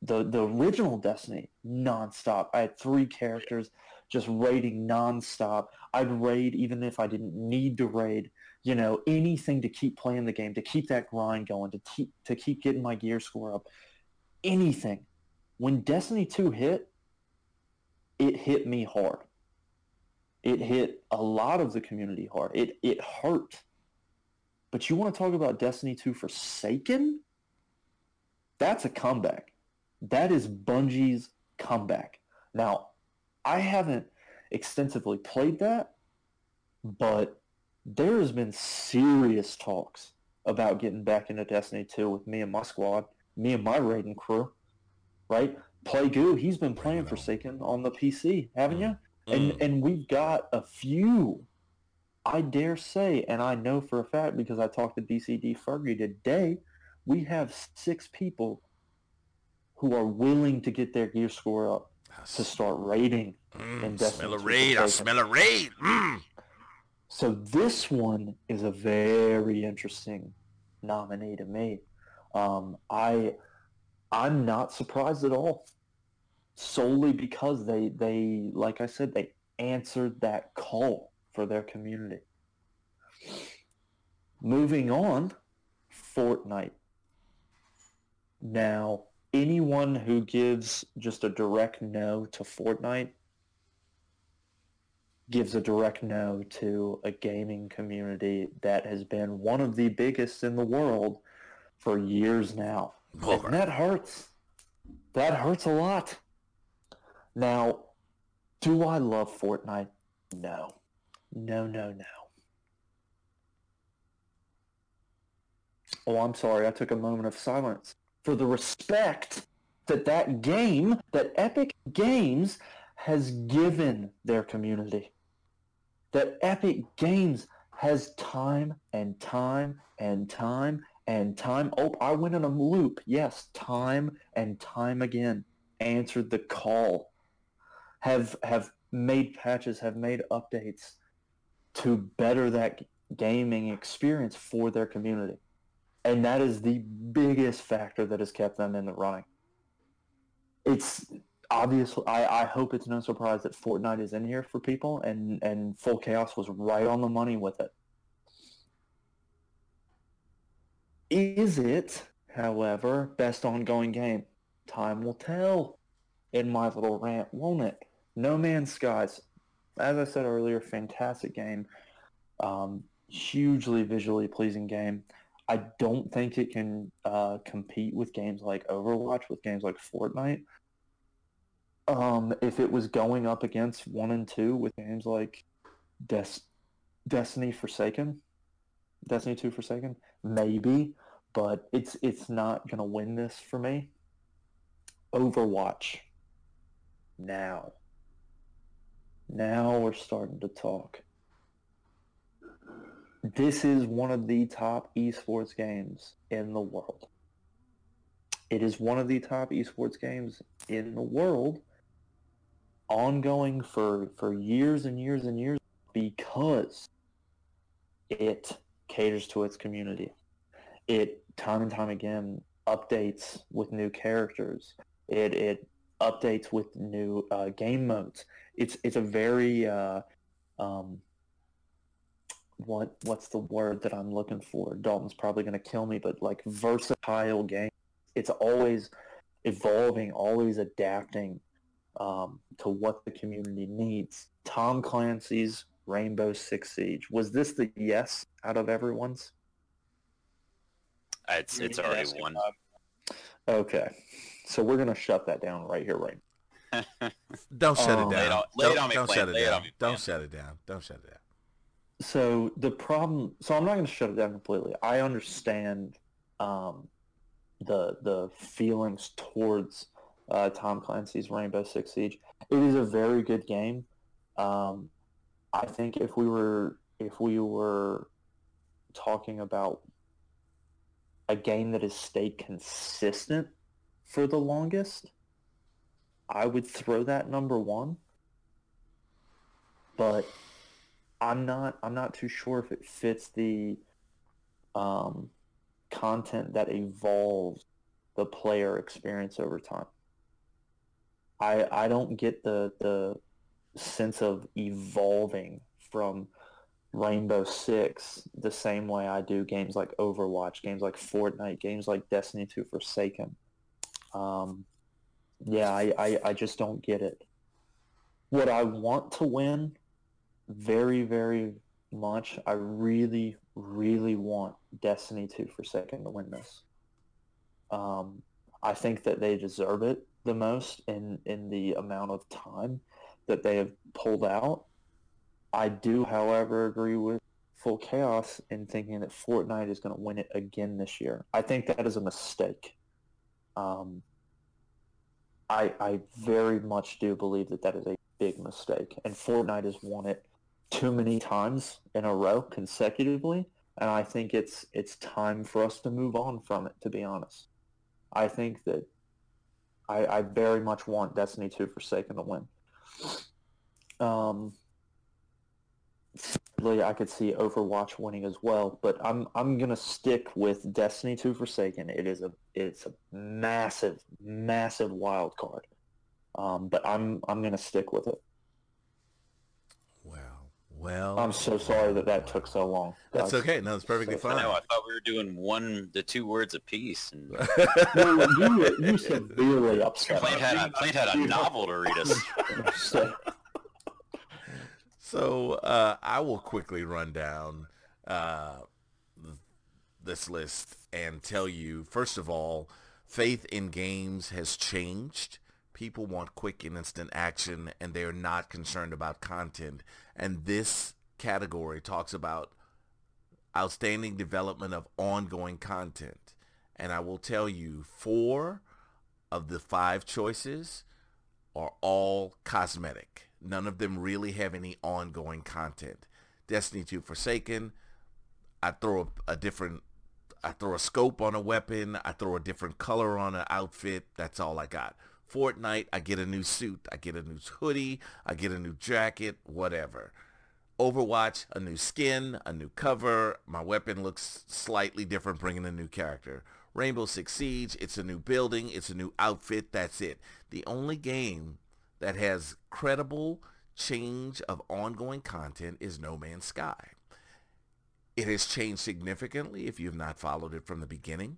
the the original Destiny, nonstop. I had three characters, just raiding nonstop. I'd raid even if I didn't need to raid. You know, anything to keep playing the game, to keep that grind going, to keep to keep getting my gear score up. Anything. When Destiny 2 hit, it hit me hard. It hit a lot of the community hard. It it hurt. But you want to talk about Destiny 2 Forsaken? That's a comeback. That is Bungie's comeback. Now, I haven't extensively played that, but there has been serious talks about getting back into Destiny 2 with me and my squad, me and my raiding crew, right? Plagoo, he's been playing Forsaken on the PC, haven't you? And Mm. and we've got a few, I dare say, and I know for a fact because I talked to DCD Fergie today, we have six people who are willing to get their gear score up to start raiding. Mm, and smell a raid. I smell a raid. Mm. So this one is a very interesting nominee to me. Um, I I'm not surprised at all, solely because they they like I said they answered that call for their community. Moving on, Fortnite. Now, anyone who gives just a direct no to Fortnite gives a direct no to a gaming community that has been one of the biggest in the world for years now. And that hurts. That hurts a lot. Now, do I love Fortnite? No. No, no, no. Oh, I'm sorry. I took a moment of silence for the respect that that game, that Epic Games has given their community. That Epic Games has time and time and time and time. Oh, I went in a loop. Yes, time and time again. Answered the call. Have have made patches, have made updates to better that gaming experience for their community. And that is the biggest factor that has kept them in the running. It's obviously, I, I hope it's no surprise that Fortnite is in here for people, and, and Full Chaos was right on the money with it. Is it, however, best ongoing game? Time will tell in my little rant, won't it? No Man's Skies, as I said earlier, fantastic game. Um, hugely visually pleasing game. I don't think it can uh, compete with games like Overwatch, with games like Fortnite. Um, if it was going up against one and two with games like Des- Destiny Forsaken, Destiny Two Forsaken, maybe, but it's it's not gonna win this for me. Overwatch. Now. Now we're starting to talk this is one of the top esports games in the world. It is one of the top esports games in the world, ongoing for, for years and years and years because it caters to its community. It time and time again updates with new characters. It it updates with new uh, game modes. It's it's a very uh, um, what what's the word that I'm looking for? Dalton's probably going to kill me, but like versatile game. It's always evolving, always adapting um, to what the community needs. Tom Clancy's Rainbow Six Siege was this the yes out of everyone's? It's it's already one. Okay, so we're gonna shut that down right here, right. don't shut Um, it down. on- lay don't on me, don't shut it Lay down. Don't shut it down. Don't shut it down. So the problem, so I'm not going to shut it down completely. I understand um, the the feelings towards uh, Tom Clancy's Rainbow Six Siege. It is a very good game. Um, I think if we were if we were talking about a game that has stayed consistent for the longest, I would throw that number one. But I'm not I'm not too sure if it fits the um, content that evolves the player experience over time. I I don't get the the sense of evolving from Rainbow Six the same way I do games like Overwatch, games like Fortnite, games like Destiny 2 Forsaken. Um, yeah, I, I, I just don't get it. What I want to win very, very much, I really, really want Destiny 2 Forsaken to win this. Um, I think that they deserve it the most in, in the amount of time that they have pulled out. I do, however, agree with Full Chaos in thinking that Fortnite is going to win it again this year. I think that is a mistake. Um, I, I very much do believe that that is a big mistake, and Fortnite has won it too many times in a row consecutively, and I think it's it's time for us to move on from it. To be honest, I think that I, I very much want Destiny 2 Forsaken to win. Um, sadly, I could see Overwatch winning as well, but I'm I'm gonna stick with Destiny 2 Forsaken. It is a it's a massive massive wild card, um, but I'm I'm gonna stick with it. Well, well. I'm so sorry that that took so long. That's guys. okay. No, it's perfectly So- I fine. know. I thought we were doing one, the two words apiece, and Well, you, were- you severely upset. Plant had Plant had a novel to read us. So- So uh, I will quickly run down uh, this list and tell you, first of all, faith in games has changed. People want quick and instant action, and they're not concerned about content. And this category talks about outstanding development of ongoing content. And I will tell you, four of the five choices are all cosmetic. None of them really have any ongoing content. Destiny 2 Forsaken, I throw a, a different I throw a scope on a weapon, I throw a different color on an outfit, that's all I got. Fortnite, I get a new suit, I get a new hoodie, I get a new jacket, whatever. Overwatch, a new skin, a new cover, my weapon looks slightly different, bringing a new character. Rainbow Six Siege, it's a new building, it's a new outfit, that's it. The only game that has credible change of ongoing content is No Man's Sky. It has changed significantly if you have not followed it from the beginning.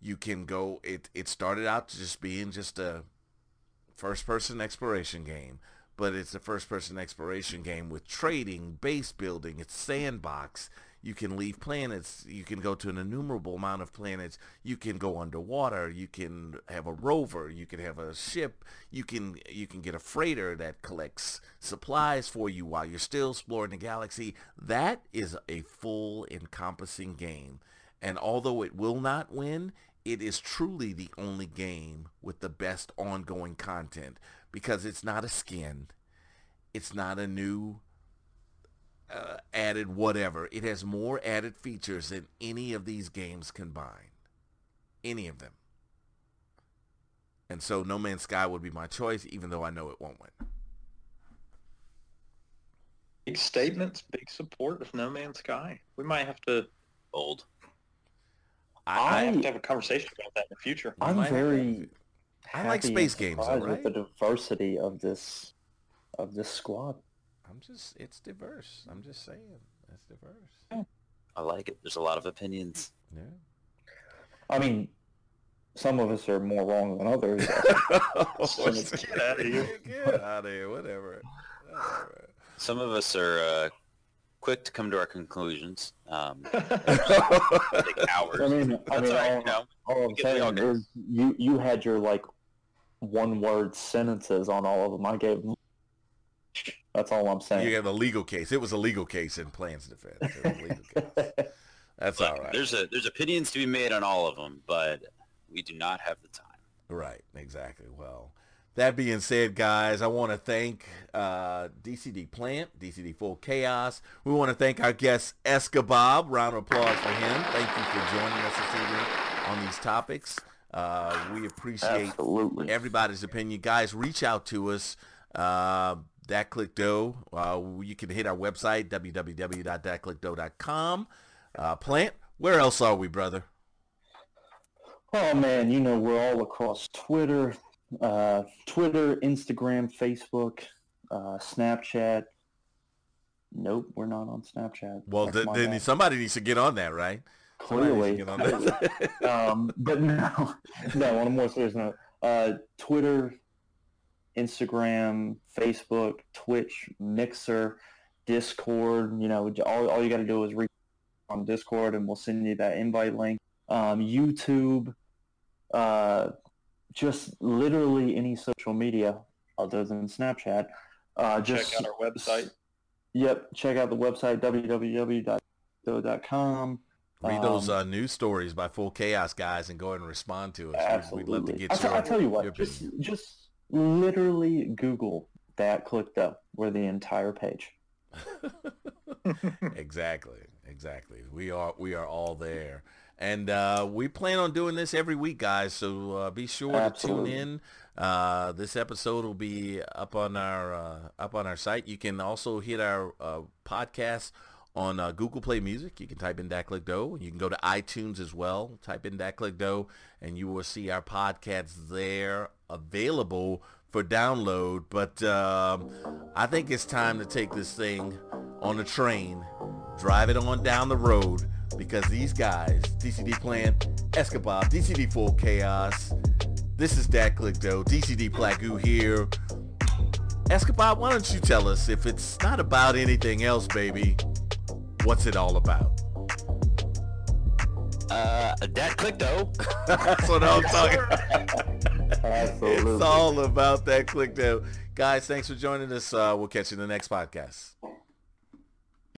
You can go, it, it started out just being just a first person exploration game, but it's a first person exploration game with trading, base building, it's sandbox, you can leave planets. You can go to an innumerable amount of planets. You can go underwater. You can have a rover. You can have a ship. You can you can get a freighter that collects supplies for you while you're still exploring the galaxy. That is a full encompassing game. And although it will not win, it is truly the only game with the best ongoing content because it's not a skin. It's not a new uh, added whatever. It has more added features than any of these games combined. Any of them. And so No Man's Sky would be my choice, even though I know it won't win. Big statements, big support of No Man's Sky. We might have to Old. I, I- have to have a conversation about that in the future. I'm might have very I like happy space games, though, surprised right? With the diversity of this of this squad. I'm just, it's diverse. I'm just saying. It's diverse. I like it. There's a lot of opinions. Yeah. I mean, some of us are more wrong than others. Get outta here. Get out of here. Whatever. Whatever. Some of us are uh, quick to come to our conclusions. Um, take hours. I mean, I mean, all right. all, You know, all I'm We get- we all saying is you you had your like one word sentences on all of them. I gave. them- That's all I'm saying. You have a legal case. It was a legal case in Plant's Defense. It was a legal case. That's Look, all right. There's a there's opinions to be made on all of them, but we do not have the time. Right, exactly. Well, that being said, guys, I want to thank uh, DCD Plant, DCD Full Chaos. We want to thank our guest, Escabob. Round of applause for him. Thank you for joining us this evening on these topics. Uh, we appreciate Absolutely. everybody's opinion. Guys, reach out to us. Uh, that click dough. Uh, you can hit our website, www.thatclickdough.com. Uh, Plant, where else are we, brother? Oh man, you know we're all across Twitter, uh, Twitter, Instagram, Facebook, uh, Snapchat. Nope, we're not on Snapchat. Well, th- then somebody needs to get on that, right? Clearly. that. um, but no, no. On a more serious note, uh, Twitter, Instagram, Facebook, Twitch, Mixer, Discord. You know, all all you got to do is reach on Discord, and we'll send you that invite link. Um, YouTube, uh, just literally any social media other than Snapchat. Uh, just Check out our website. Yep, check out the website www.do.com. Read those Um, uh, news stories by Full Chaos guys and go ahead and respond to us. We'd- Absolutely. We'd love to get I, your, tell- I tell you your what, just, just literally Google that click dough. We're the entire page. exactly, exactly. We are we are all there, and uh, we plan on doing this every week, guys. So uh, be sure Absolutely. to tune in. Uh, this episode will be up on our uh, up on our site. You can also hit our uh, podcast on uh, Google Play Music. You can type in Dat Click Dough. You can go to iTunes as well. Type in Dat Click Dough, and you will see our podcasts there available for download. But um, I think it's time to take this thing on a train, drive it on down the road, because these guys, DCD Plant, Escobar, DCD Full Chaos, this is Dat Click Dough, DCD Plagoo here. Escobar, why don't you tell us if it's not about anything else, baby, what's it all about? Uh, that click dough. That's what I'm talking about. Absolutely. It's all about that click dough. Guys, thanks for joining us. Uh, we'll catch you in the next podcast.